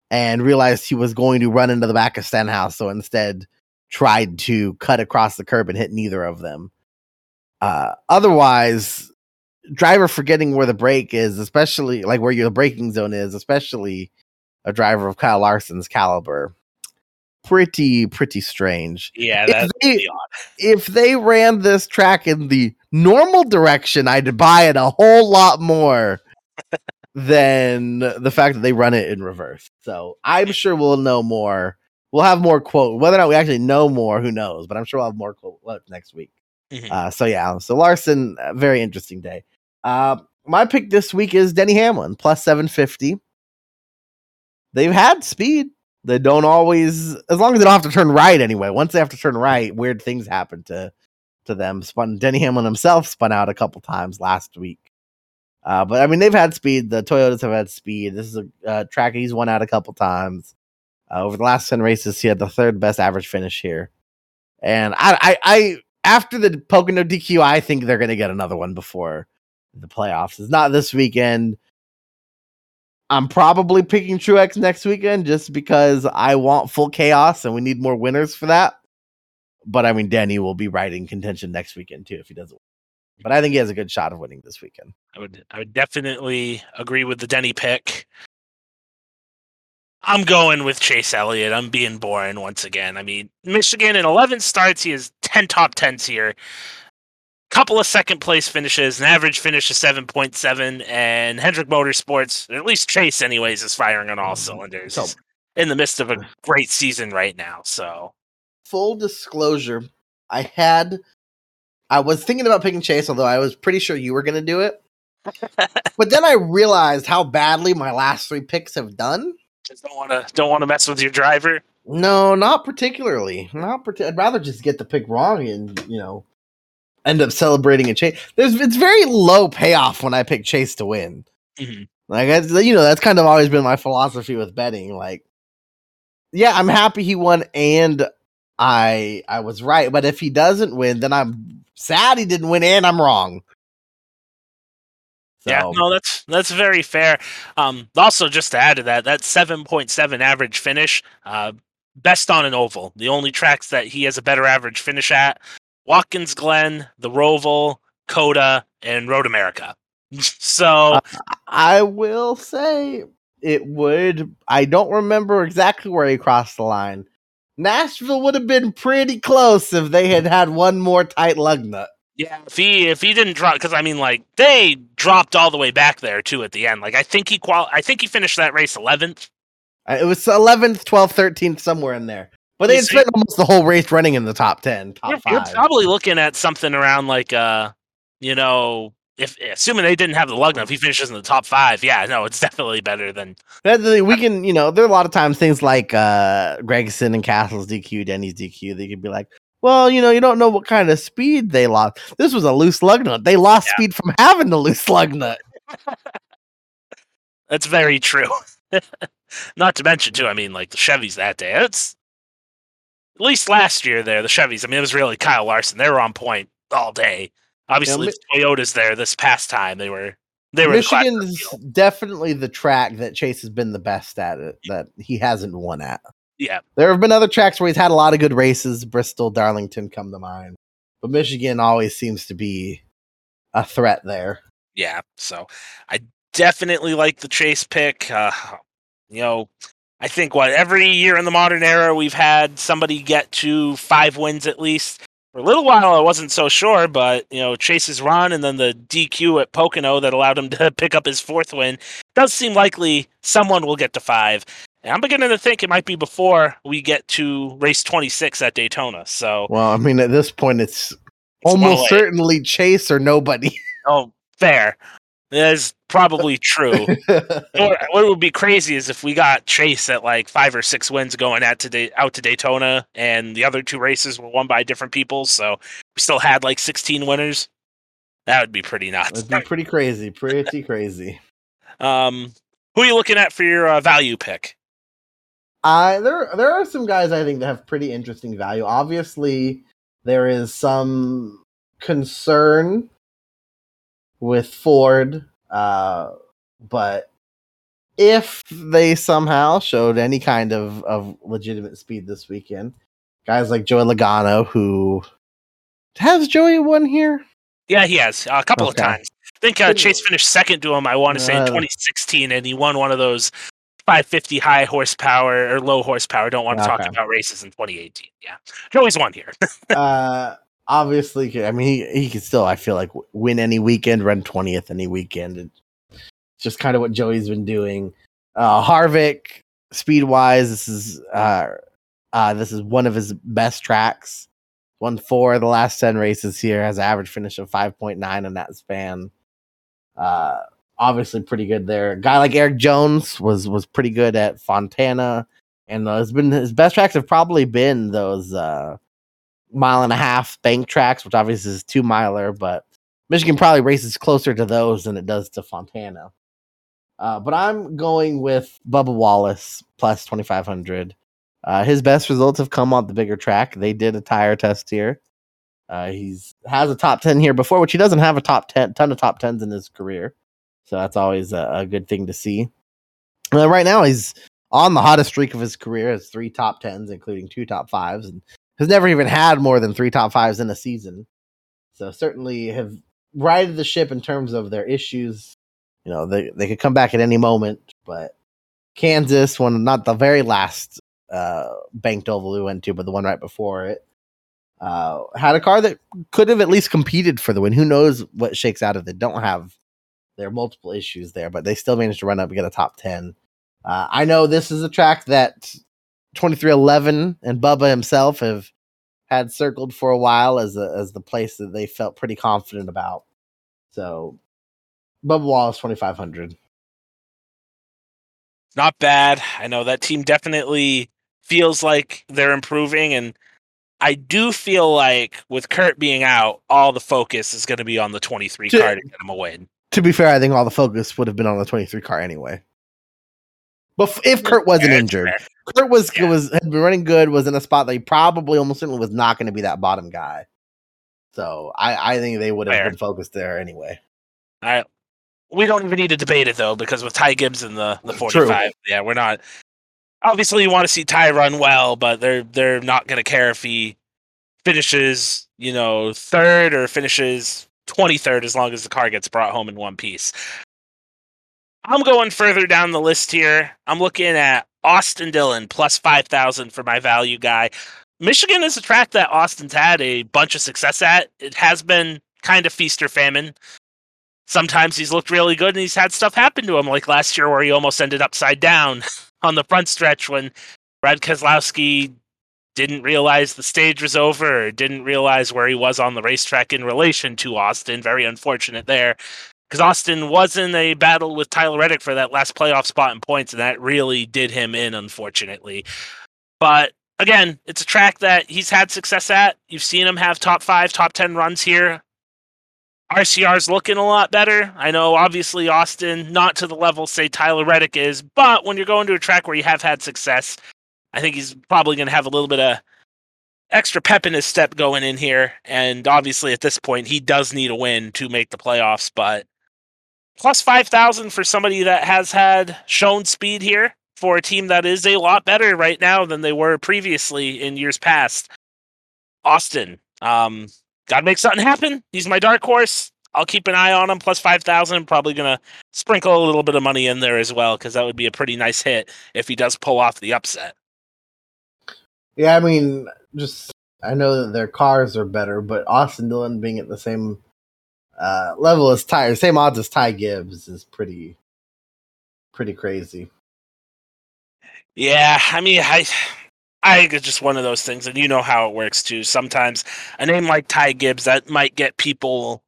and realized he was going to run into the back of Stenhouse, so instead tried to cut across the curb and hit neither of them. Uh, otherwise, driver forgetting where the brake is, especially like where your braking zone is, especially a driver of Kyle Larson's caliber, pretty pretty strange Yeah, If that's they- odd. if they ran this track in the normal direction, I'd buy it a whole lot more than the fact that they run it in reverse. So I'm sure we'll know more. We'll have more quote. Whether or not we actually know more, who knows? But I'm sure we'll have more quote next week. Mhm. Uh, so yeah, so Larson, uh, very interesting day. Uh, my pick this week is Denny Hamlin plus 750. They've had speed. They don't always, as long as they don't have to turn right anyway. Once they have to turn right, weird things happen to to them. Spun Denny Hamlin himself spun out a couple times last week. Uh, but I mean, they've had speed. The Toyotas have had speed. This is a uh, track he's won out a couple times. Uh, over the last 10 races, he had the third best average finish here. And I, I, I after the Pocono DQ, I think they're going to get another one before the playoffs. It's not this weekend. I'm probably picking Truex next weekend just because I want full chaos and we need more winners for that. But I mean, Danny will be in contention next weekend too if he doesn't. But I think he has a good shot of winning this weekend. I would I would definitely agree with the Denny pick. I'm going with Chase Elliott. I'm being boring once again. I mean, Michigan in 11 starts, he has 10 top 10s here. Couple of second place finishes, an average finish of 7.7, and Hendrick Motorsports, at least Chase, anyways, is firing on all cylinders. So- in the midst of a great season right now. So, Full disclosure, I had I was thinking about picking Chase, although I was pretty sure you were gonna do it. but then I realized how badly my last three picks have done. just don't want to don't want to mess with your driver. No, not particularly. Not parti- I'd rather just get the pick wrong and you know end up celebrating a chase. There's it's very low payoff when I pick Chase to win. Mhm. Like I, you know, that's kind of always been my philosophy with betting. Like, yeah, I'm happy he won and I I was right. But if he doesn't win, then I'm sad he didn't win and I'm wrong. So, Yeah, no, that's that's very fair. Um, also, just to add to that, that seven point seven average finish, uh, best on an oval. The only tracks that he has a better average finish at: Watkins Glen, the Roval, COTA, and Road America. so I will say it would. I don't remember exactly where he crossed the line. Nashville would have been pretty close if they had had one more tight lug nut. yeah, if he if he didn't drop, because I mean, like they dropped all the way back there too at the end. Like I think he qual, I think he finished that race eleventh. Uh, It was 11th, 12th, 13th, somewhere in there. But they You had see- spent almost the whole race running in the top 10, top You're, 5. you're probably looking at something around like uh, you know, if assuming they didn't have the lug nut, if he finishes in the top five, yeah, no, it's definitely better than we can, you know, there are a lot of times things like uh Gragson and Cassill's DQ, Denny's DQ, they could be like, well, you know, you don't know what kind of speed they lost. This was a loose lug nut. They lost Yeah. speed from having the loose lug nut. That's very true. Not to mention, too, I mean, like the Chevys that day. It's at least last year there, the Chevys. I mean, it was really Kyle Larson. They were on point all day. Obviously, the Toyotas there this past time. They were they were the Michigan is definitely the track that Chase has been the best at it that he hasn't won at. Yeah. There have been other tracks where he's had a lot of good races. Bristol, Darlington come to mind. But Michigan always seems to be a threat there. Yeah, so I definitely like the Chase pick. Uh, you know, I think what every year in the modern era we've had somebody get to five wins at least. For a little while, I wasn't so sure, but you know, Chase's run and then the DQ at Pocono that allowed him to pick up his fourth win does seem likely someone will get to five. And I'm beginning to think it might be before we get to race 26 at Daytona. So, Well, I mean, at this point, it's, It's almost certainly Chase or nobody. oh, fair. That is probably true. what, what would be crazy is if we got Chase at like five or six wins going out to Da- out to Daytona, and the other two races were won by different people, so we still had like sixteen winners. That would be pretty nuts. It'd be pretty crazy. Pretty crazy. Um, who are you looking at for your uh, value pick? I there there are some guys I think that have pretty interesting value. Obviously, there is some concern with Ford, uh, but if they somehow showed any kind of, of legitimate speed this weekend, guys like Joey Logano, who has Joey won here, Yeah, he has a couple Okay. of times. I think uh, Chase finished second to him. I want to say in Uh. 2016, and he won one of those 550 high horsepower or low horsepower. Don't want to talk about races in 2018. Yeah, Joey's won here. uh, obviously, I mean, he, he could still, I feel like, win any weekend, run 20th any weekend. It's just kind of what Joey's been doing. Uh, Harvick, speed wise, this is uh, uh, this is one of his best tracks. Won four of the last 10 races here, has an average finish of 5.9 in that span. Uh, obviously, pretty good there. A guy like Erik Jones was was pretty good at Fontana. And uh, has been his best tracks have probably been those uh, mile and a half bank tracks, which obviously is two miler, but Michigan probably races closer to those than it does to Fontana. Uh, but I'm going with Bubba Wallace plus 2500. Uh, his best results have come on the bigger track. They did a tire test here. Uh, he's has a top 10 here before, which he doesn't have a top 10 ton of top 10s in his career. So that's always a, a good thing to see. Uh, right now, he's on the hottest streak of his career, has three top 10s, including two top fives, and has never even had more than three top fives in a season. So certainly have righted the ship in terms of their issues. You know, they they could come back at any moment, but Kansas, one not the very last uh banked oval we went to, but the one right before it, uh had a car that could have at least competed for the win. Who knows what shakes out if they don't have their multiple issues there, but they still managed to run up and get a top ten. Uh, I know this is a track that 23XI and Bubba himself have had circled for a while as a, as the place that they felt pretty confident about. So, Bubba Wallace 2500. not bad. I know that team definitely feels like they're improving, and I do feel like with Kurt being out, all the focus is going to be on the 23 To- car to get him a win. To be fair, I think all the focus would have been on the 23 car anyway. But if Kurt wasn't Fair, injured, fair. Kurt was Yeah. was had been running good, was in a spot that he probably almost certainly was not going to be that bottom guy. So I, I think they would have Fair. been focused there anyway. I we don't even need to debate it though, because with Ty Gibbs in the the True. 45, yeah, we're not. Obviously, you want to see Ty run well, but they're they're not going to care if he finishes, you know, third or finishes 23rd as long as the car gets brought home in one piece. I'm going further down the list here. I'm looking at Austin Dillon plus 5,000 for my value guy. Michigan is a track that Austin's had a bunch of success at. It has been kind of feast or famine. Sometimes he's looked really good and he's had stuff happen to him, like last year where he almost ended upside down on the front stretch when Brad Keselowski didn't realize the stage was over didn't realize where he was on the racetrack in relation to Austin. Very unfortunate there. Because Austin was in a battle with Tyler Reddick for that last playoff spot in points, and that really did him in, unfortunately. But again, it's a track that he's had success at. You've seen him have top five, top 10 runs here. RCR's looking a lot better. I know, obviously, Austin, not to the level, say, Tyler Reddick is, but when you're going to a track where you have had success, I think he's probably going to have a little bit of extra pep in his step going in here. And obviously, at this point, he does need a win to make the playoffs, but plus 5,000 for somebody that has had shown speed here for a team that is a lot better right now than they were previously in years past. Austin, um, got to make something happen. He's my dark horse. I'll keep an eye on him. Plus five thousand. Probably gonna sprinkle a little bit of money in there as well because that would be a pretty nice hit if he does pull off the upset. Yeah, I mean, just I know that their cars are better, but Austin Dillon being at the same uh, level as Ty, same odds as Ty Gibbs is pretty, pretty crazy. Yeah, I mean, I I think it's just one of those things, and you know how it works too. Sometimes a name like Ty Gibbs that might get people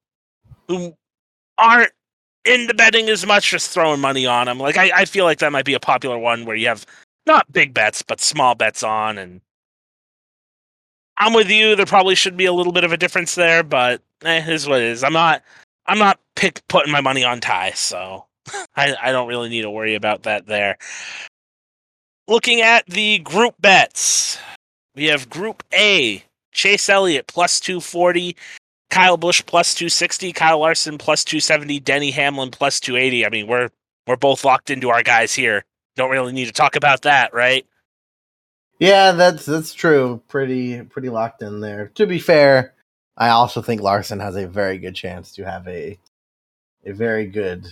who aren't into betting as much just throwing money on him. Like I, I feel like that might be a popular one where you have not big bets but small bets on, and I'm with you. There probably should be a little bit of a difference there, but eh, is what it is. I'm not I'm not pick putting my money on Ty, so I, I don't really need to worry about that there looking at the group bets, we have Group A Chase Elliott plus 240, Kyle Busch plus 260, Kyle Larson plus 270, Denny Hamlin plus 280. I mean, we're we're both locked into our guys here. Don't really need to talk about that, right? Yeah, that's that's true. Pretty pretty locked in there. To be fair, I also think Larson has a very good chance to have a a very good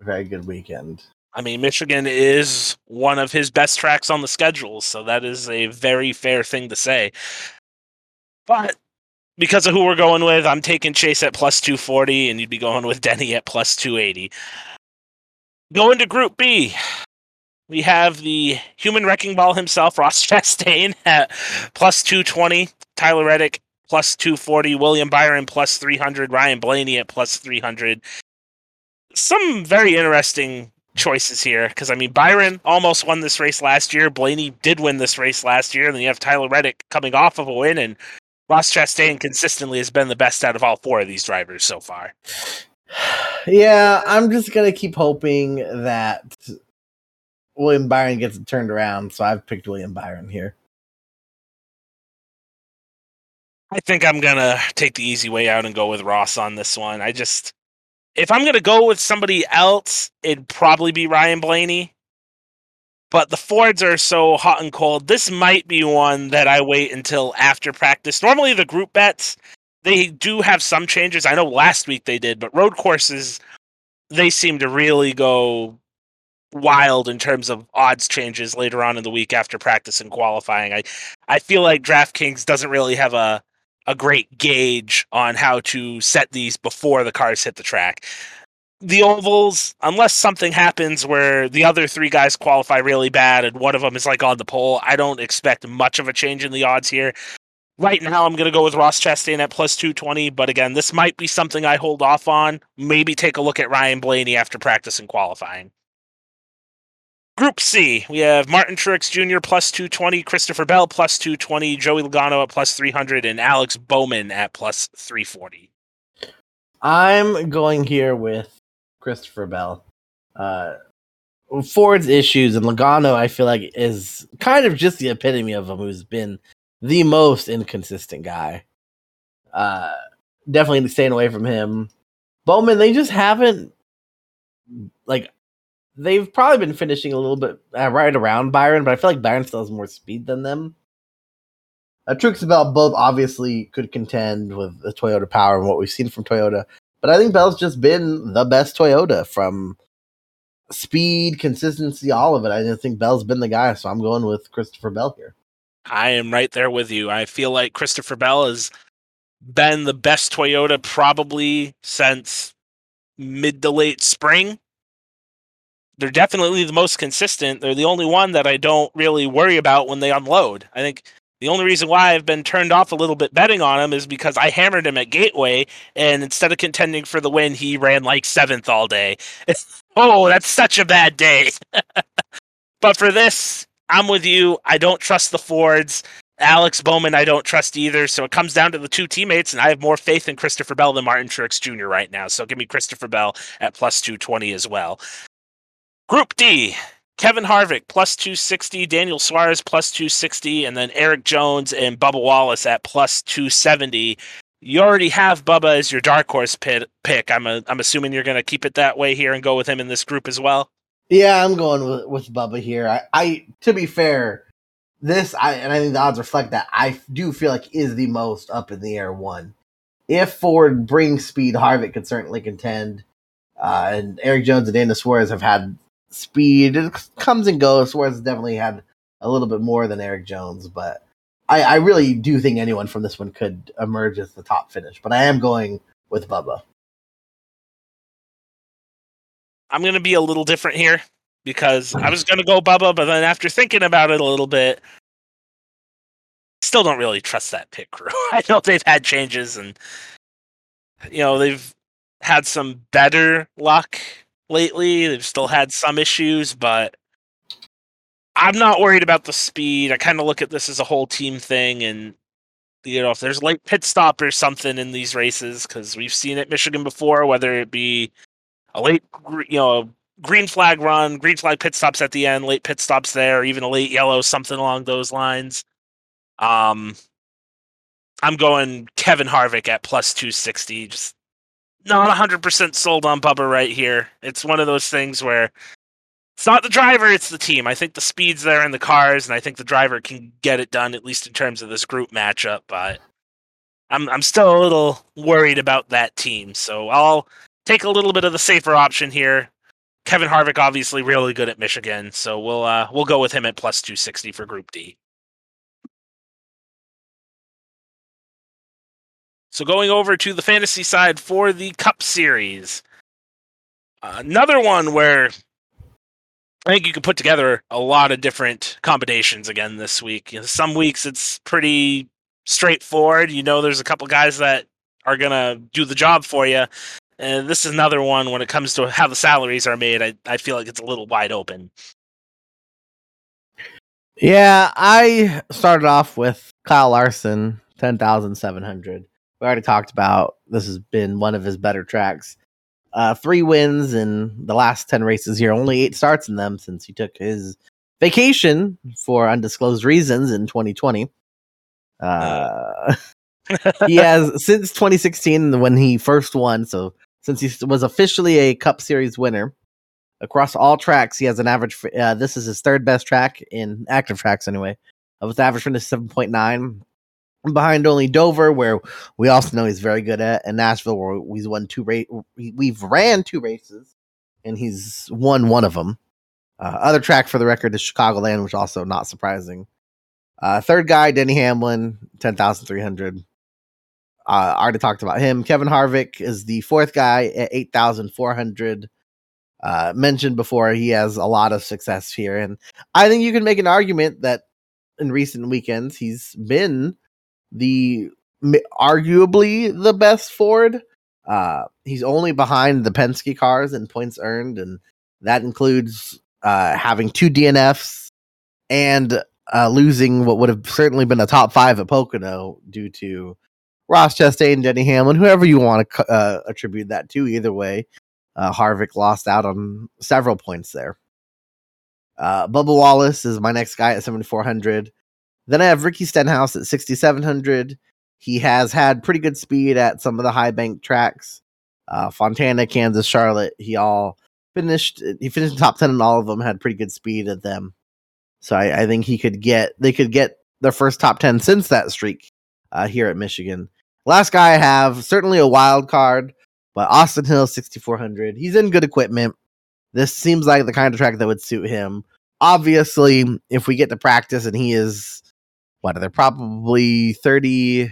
very good weekend. I mean, Michigan is one of his best tracks on the schedule, so that is a very fair thing to say. But because of who we're going with, I'm taking Chase at plus 240, and you'd be going with Denny at plus 280. Going to Group B, we have the human wrecking ball himself, Ross Chastain, at plus 220, Tyler Reddick plus 240, William Byron plus 300, Ryan Blaney at plus 300. Some very interesting choices here because I mean Byron almost won this race last year. Blaney did win this race last year, and then you have Tyler Reddick coming off of a win, and Ross Chastain consistently has been the best out of all four of these drivers so far. Yeah, I'm just gonna keep hoping that William Byron gets it turned around. So I've picked William Byron here. I think I'm gonna take the easy way out and go with Ross on this one. I just if I'm gonna go with somebody else, it'd probably be Ryan Blaney. But the Fords are so hot and cold. This might be one that I wait until after practice. Normally, the group bets they do have some changes. I know last week they did, but road courses they seem to really go wild in terms of odds changes later on in the week after practice and qualifying. I I feel like DraftKings doesn't really have a a great gauge on how to set these before the cars hit the track. The ovals, unless something happens where the other three guys qualify really bad and one of them is like on the pole, I don't expect much of a change in the odds here. Right now, I'm going to go with Ross Chastain at plus 220, but again, this might be something I hold off on. Maybe take a look at Ryan Blaney after practice and qualifying. Group C, we have Martin Truex Jr. plus 220, Christopher Bell plus 220, Joey Logano at plus 300, and Alex Bowman at plus 340. I'm going here with Christopher Bell. Uh, Ford's issues and Logano, I feel like, is kind of just the epitome of him who's been the most inconsistent guy. Uh, definitely staying away from him. Bowman, they just haven't like they've probably been finishing a little bit uh, right around Byron, but I feel like Byron still has more speed than them. Uh, Truex and Bell both obviously could contend with the Toyota power and what we've seen from Toyota, but I think Bell's just been the best Toyota from speed, consistency, all of it. I think Bell's been the guy, so I'm going with Christopher Bell here. I am right there with you. I feel like Christopher Bell has been the best Toyota probably since mid to late spring they're definitely the most consistent. They're the only one that I don't really worry about when they unload. I think the only reason why I've been turned off a little bit betting on him is because I hammered him at Gateway, and instead of contending for the win, he ran like seventh all day. oh, that's such a bad day. but for this, I'm with you. I don't trust the Fords. Alex Bowman, I don't trust either. So it comes down to the two teammates, and I have more faith in Christopher Bell than Martin Truex Jr. right now. So give me Christopher Bell at plus 220 as well. Group D, Kevin Harvick plus 260, Daniel Suarez plus 260, and then Erik Jones and Bubba Wallace at plus 270. You already have Bubba as your dark horse pit, pick. I'm a, I'm assuming you're going to keep it that way here and go with him in this group as well. Yeah, I'm going with, with Bubba here. I, I to be fair, this I and I think the odds reflect that I do feel like is the most up in the air one. If Ford brings speed, Harvick could certainly contend. Uh, and Erik Jones and Daniel Suarez have had speed. It comes and goes. Suarez definitely had a little bit more than Erik Jones, but I, I really do think anyone from this one could emerge as the top finish. But I am going with Bubba. I'm going to be a little different here because I was going to go Bubba, but then after thinking about it a little bit, still don't really trust that pit crew. I know they've had changes and you know they've had some better luck lately. They've still had some issues, but I'm not worried about the speed. I kind of look at this as a whole team thing and you know if there's late pit stop or something in these races because we've seen it Michigan before, whether it be a late you know green flag run, green flag pit stops at the end, late pit stops there, even a late yellow, something along those lines. Um, I'm going Kevin Harvick at plus 260. Just not 100% sold on Bubba right here. It's one of those things where it's not the driver, it's the team. I think the speed's there in the cars, and I think the driver can get it done, at least in terms of this group matchup. But I'm, I'm still a little worried about that team. So I'll take a little bit of the safer option here. Kevin Harvick obviously really good at Michigan, so we'll uh, we'll go with him at plus 260 for Group D. So going over to the fantasy side for the Cup Series, another one where I think you can put together a lot of different combinations again this week. You know, some weeks it's pretty straightforward. You know, there's a couple guys that are gonna do the job for you. And this is another one when it comes to how the salaries are made. I, I feel like it's a little wide open. Yeah, I started off with Kyle Larson, 10,700. We already talked about this has been one of his better tracks. Uh, three wins in the last 10 races here, only eight starts in them since he took his vacation for undisclosed reasons in 2020. Uh, he has since 2016 when he first won. So since he was officially a Cup Series winner across all tracks, he has an average. Uh, this is his third best track in active tracks anyway. Of his average finish 7.9, behind only Dover, where we also know he's very good at, and Nashville, where he's won two race. We've ran two races, and he's won one of them. Uh, other track for the record is Chicagoland, which also not surprising. Uh, third guy, Denny Hamlin, ten thousand three hundred. Uh, already talked about him. Kevin Harvick is the fourth guy at 8,400. Uh, mentioned before, he has a lot of success here. And I think you can make an argument that in recent weekends, he's been the arguably the best Ford. Uh, he's only behind the Penske cars in points earned, and that includes uh, having two DNFs and uh, losing what would have certainly been a top five at Pocono due to Ross Chastain, Denny Hamlin, whoever you want to uh, attribute that to. Either way, uh, Harvick lost out on several points there. Uh, Bubba Wallace is my next guy at 7,400. Then I have Ricky Stenhouse at 6,700. He has had pretty good speed at some of the high bank tracks. Uh, Fontana, Kansas, Charlotte. He all finished. He finished top 10 in all of them. Had pretty good speed at them. So I, I think he could get. They could get their first top 10 since that streak uh, here at Michigan. Last guy I have, certainly a wild card, but Austin Hill, 6,400. He's in good equipment. This seems like the kind of track that would suit him. Obviously, if we get to practice and he is, what are there probably 30. I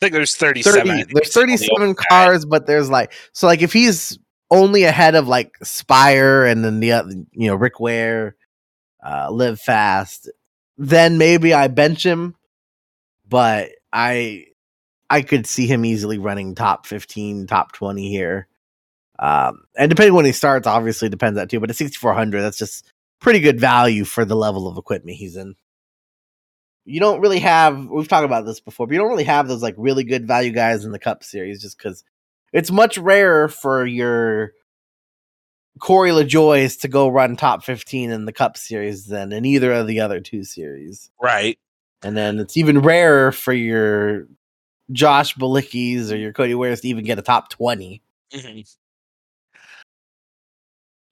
think there's 37. 30, there's 37 cars, but there's like, so like if he's only ahead of like Spire and then the other, you know, Rick Ware, uh, Live Fast, then maybe I bench him. But I I could see him easily running top 15, top 20 here. Um, and depending when he starts, obviously depends that too. But at 6,400, that's just pretty good value for the level of equipment he's in. You don't really have. We've talked about this before, but you don't really have those like really good value guys in the Cup Series, just because it's much rarer for your Corey LaJoies to go run top 15 in the Cup Series than in either of the other two series. Right. And then it's even rarer for your Josh Bilicki's or your Cody Wares to even get a top 20. Mm-hmm.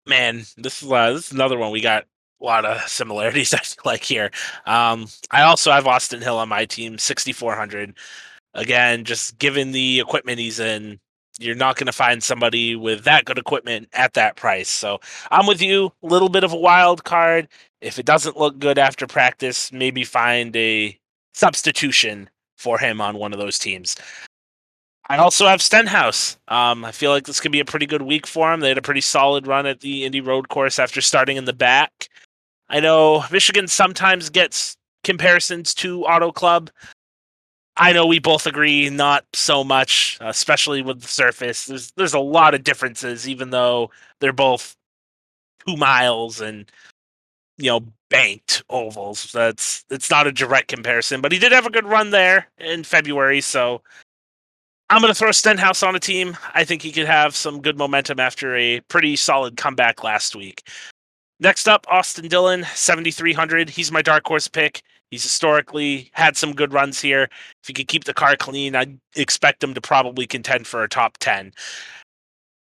Man, this is uh, this is another one we got a lot of similarities. I feel like here. Um, I also have Austin Hill on my team, 6400. Again, just given the equipment he's in, you're not going to find somebody with that good equipment at that price. So I'm with you. A little bit of a wild card. If it doesn't look good after practice, maybe find a substitution for him on one of those teams. I also have Stenhouse. Um, I feel like this could be a pretty good week for him. They had a pretty solid run at the Indy Road Course after starting in the back. I know Michigan sometimes gets comparisons to Auto Club. I know we both agree not so much, especially with the surface. There's there's a lot of differences, even though they're both two miles and you know banked ovals. That's it's not a direct comparison, but he did have a good run there in February, so I'm going to throw Stenhouse on a team. I think he could have some good momentum after a pretty solid comeback last week. Next up, Austin Dillon, 7,300. He's my dark horse pick. He's historically had some good runs here. If he could keep the car clean, I'd expect him to probably contend for a top 10.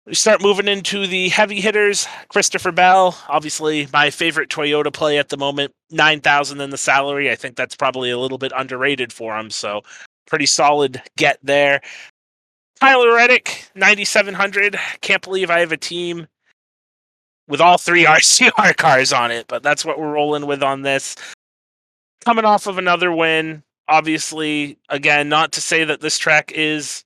We start moving into the heavy hitters. Christopher Bell, obviously my favorite Toyota play at the moment. 9,000 in the salary. I think that's probably a little bit underrated for him. So pretty solid get there. Tyler Reddick, 9,700. Can't believe I have a team with all three RCR cars on it, but that's what we're rolling with on this coming off of another win. Obviously, again, not to say that this track is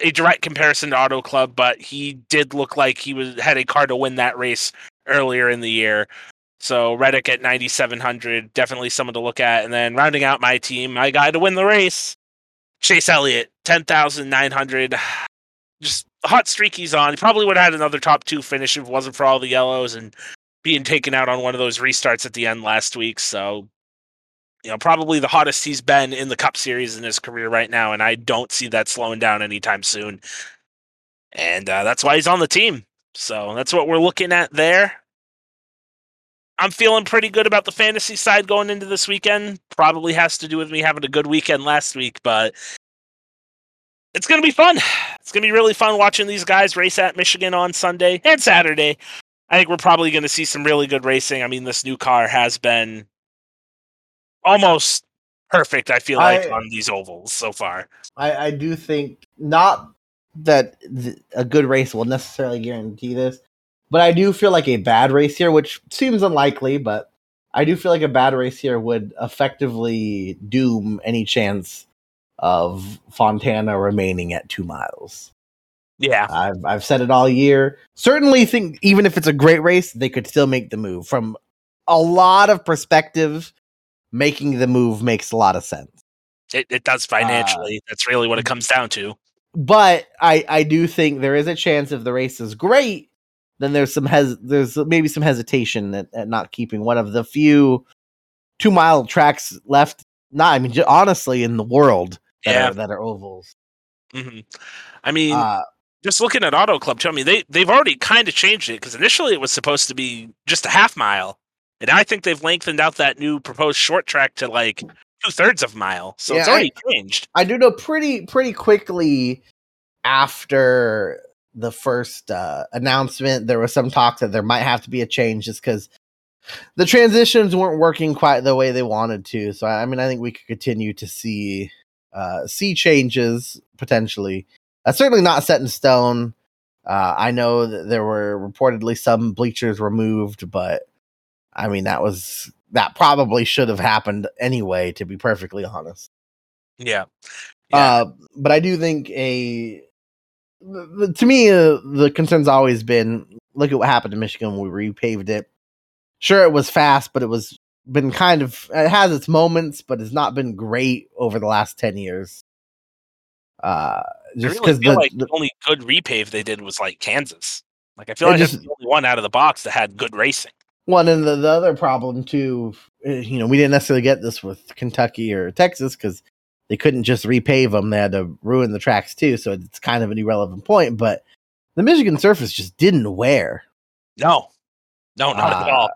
a direct comparison to Auto Club, but he did look like he was had a car to win that race earlier in the year. So Reddick at 9,700, definitely someone to look at. And then rounding out my team, my guy to win the race, Chase Elliott, 10,900. Just hot streak he's on. He probably would have had another top two finish if it wasn't for all the yellows and being taken out on one of those restarts at the end last week. So you know, probably the hottest he's been in the Cup Series in his career right now, and I don't see that slowing down anytime soon. And uh, that's why he's on the team. So that's what we're looking at there. I'm feeling pretty good about the fantasy side going into this weekend. Probably has to do with me having a good weekend last week, but it's going to be fun. It's going to be really fun watching these guys race at Michigan on Sunday and Saturday. I think we're probably going to see some really good racing. I mean, this new car has been almost perfect. I feel like I, on these ovals so far. I, I do think not that th- a good race will necessarily guarantee this, but I do feel like a bad race here, which seems unlikely, but I do feel like a bad race here would effectively doom any chance of Fontana remaining at two miles. Yeah, I've I've said it all year. Certainly think even if it's a great race, they could still make the move. From a lot of perspective, making the move makes a lot of sense. It, it does financially. Uh, That's really what it comes down to. But I, I do think there is a chance if the race is great, then there's some hes- there's maybe some hesitation at, at not keeping one of the few two mile tracks left. Not I mean honestly in the world that yeah. are, that are ovals. Mm-hmm. I mean, uh, just looking at Auto Club tell me they they've already kind of changed it because initially it was supposed to be just a half mile, and I think they've lengthened out that new proposed short track to like two thirds of a mile. So yeah, it's already I, changed. I do know pretty pretty quickly after the first uh, announcement, there was some talk that there might have to be a change just because the transitions weren't working quite the way they wanted to. So I mean, I think we could continue to see uh, see changes potentially. Uh, certainly not set in stone. Uh, I know that there were reportedly some bleachers removed, but I mean, that was that probably should have happened anyway. To be perfectly honest. Yeah. yeah. Uh, but I do think a to me uh, the concern's always been look at what happened to Michigan when we repaved it. Sure, it was fast, but it was been kind of it has its moments, but it's not been great over the last ten years. Uh, just because really the, like the, only good repave they did was like Kansas. Like I feel like just, the only one out of the box that had good racing. One and the, the other problem too, eh, you know, we didn't necessarily get this with Kentucky or Texas because they couldn't just repave them; they had to ruin the tracks too. So it's kind of an irrelevant point. But the Michigan surface just didn't wear. No, no, not uh, at all.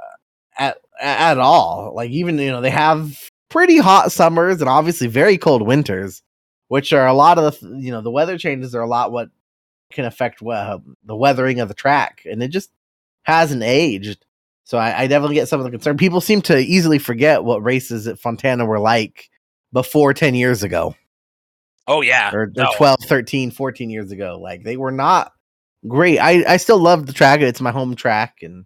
At all. Like even you know they have pretty hot summers and obviously very cold winters, which are a lot of the you know the weather changes are a lot what can affect uh, the weathering of the track, and it just hasn't aged. So I, I, definitely get some of the concern. People seem to easily forget what races at Fontana were like before 10 years ago. Oh, yeah. Or, no. 12, 13, 14 years ago. Like they were not great. I, I still love the track. It's my home track and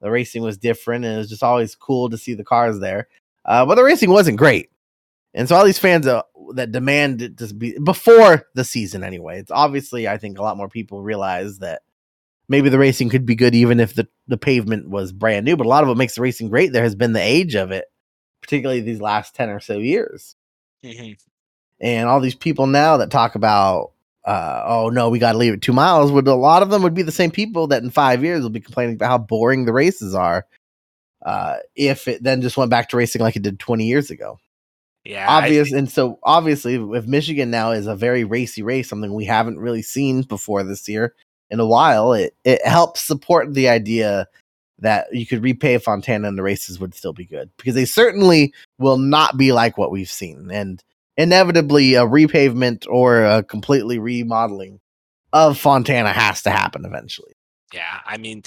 the racing was different and it was just always cool to see the cars there. Uh, but the racing wasn't great. And so all these fans uh, that demand it to be before the season anyway. It's obviously I think a lot more people realize that maybe the racing could be good even if the, the pavement was brand new. But a lot of what makes the racing great there has been the age of it, particularly these last ten or so years. Mm-hmm. And all these people now that talk about uh, oh no, we got to leave it two miles. Would a lot of them would be the same people that in five years will be complaining about how boring the races are. Uh, if it then just went back to racing like it did 20 years ago. Yeah. Obvious. And so obviously, if Michigan now is a very racy race, something we haven't really seen before this year in a while, it, it helps support the idea that you could repay Fontana and the races would still be good because they certainly will not be like what we've seen. And inevitably, a repavement or a completely remodeling of Fontana has to happen eventually. Yeah. I mean,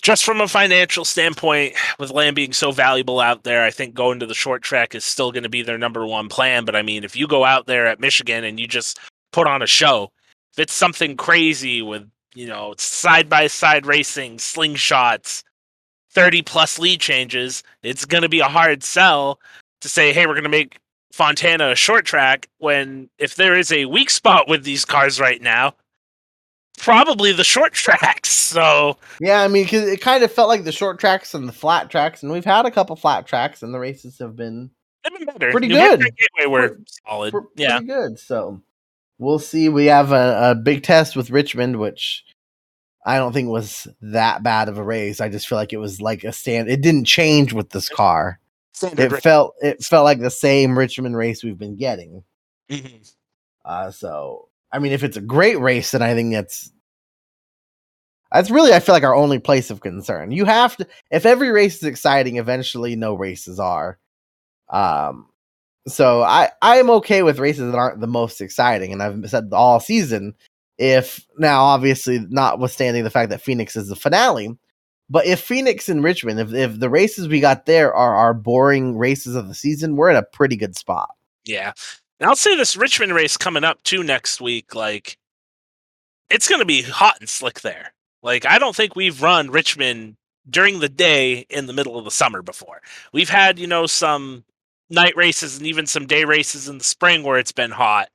just from a financial standpoint, with land being so valuable out there, I think going to the short track is still going to be their number one plan. But I mean, if you go out there at Michigan and you just put on a show, if it's something crazy with, you know, side by side racing, slingshots, 30 plus lead changes, it's going to be a hard sell to say, hey, we're going to make Fontana a short track when if there is a weak spot with these cars right now, probably the short tracks. So yeah, I mean, cause it kind of felt like the short tracks and the flat tracks, and we've had a couple flat tracks, and the races have been, been better. pretty New good. Gateway were solid. yeah, pretty good. So we'll see. We have a, a big test with Richmond, which I don't think was that bad of a race. I just feel like it was like a stand. It didn't change with this car. Standard it felt it felt like the same Richmond race we've been getting. Mm-hmm. Uh, so I mean, if it's a great race, then I think that's that's really I feel like our only place of concern. You have to if every race is exciting, eventually no races are. Um so I I'm okay with races that aren't the most exciting, and I've said all season. If now, obviously, notwithstanding the fact that Phoenix is the finale, but if Phoenix and Richmond, if if the races we got there are our boring races of the season, we're in a pretty good spot. Yeah, and I'll say this Richmond race coming up too next week, like it's going to be hot and slick there. Like I don't think we've run Richmond during the day in the middle of the summer before. We've had, you know, some night races and even some day races in the spring where it's been hot.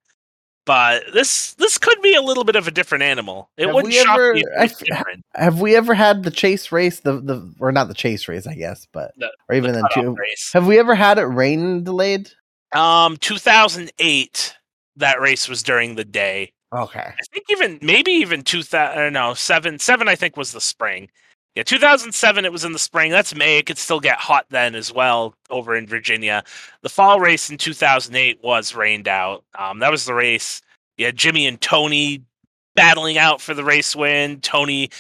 But this this could be a little bit of a different animal. It wouldn't shock ever, me. different. Have we ever had the chase race? The the or not the chase race, I guess, but the, or even the, the two. Race. Have we ever had it rain delayed? Um, 2008. That race was during the day. Okay. I think even maybe even 2000. No, seven. Seven. I think was the spring. Yeah, 2007. It was in the spring. That's May. It could still get hot then as well over in Virginia. The fall race in 2008 was rained out. Um, that was the race. Yeah, Jimmy and Tony battling out for the race win. Tony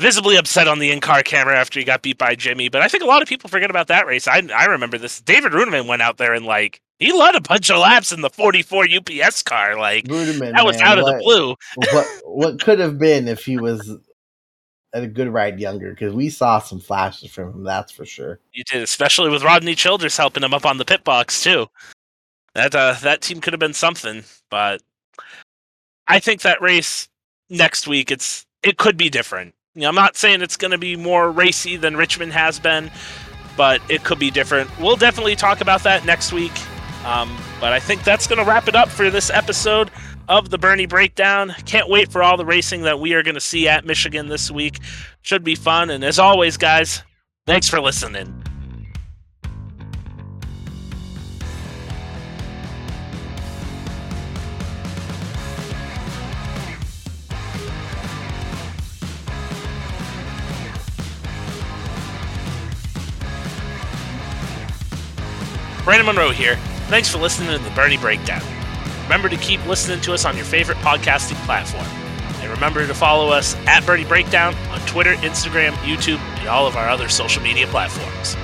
visibly upset on the in-car camera after he got beat by Jimmy. But I think a lot of people forget about that race. I I remember this. David Reutimann went out there and like he led a bunch of laps in the 44 UPS car. Like Reutimann, that was man, out of what, the blue. what what could have been if he was a good ride younger? Because we saw some flashes from him. That's for sure. You did, especially with Rodney Childers helping him up on the pit box too. That uh, that team could have been something, but I think that race next week it's it could be different you know, I'm not saying it's going to be more racy than Richmond has been, but it could be different. We'll definitely talk about that next week. Um, but I think that's going to wrap it up for this episode of the Bernie Breakdown. Can't wait for all the racing that we are going to see at Michigan this week. Should be fun. And as always, guys, thanks for listening. Brandon Monroe here. Thanks for listening to the Bernie Breakdown. Remember to keep listening to us on your favorite podcasting platform. And remember to follow us at Birdie Breakdown on Twitter, Instagram, YouTube, and all of our other social media platforms.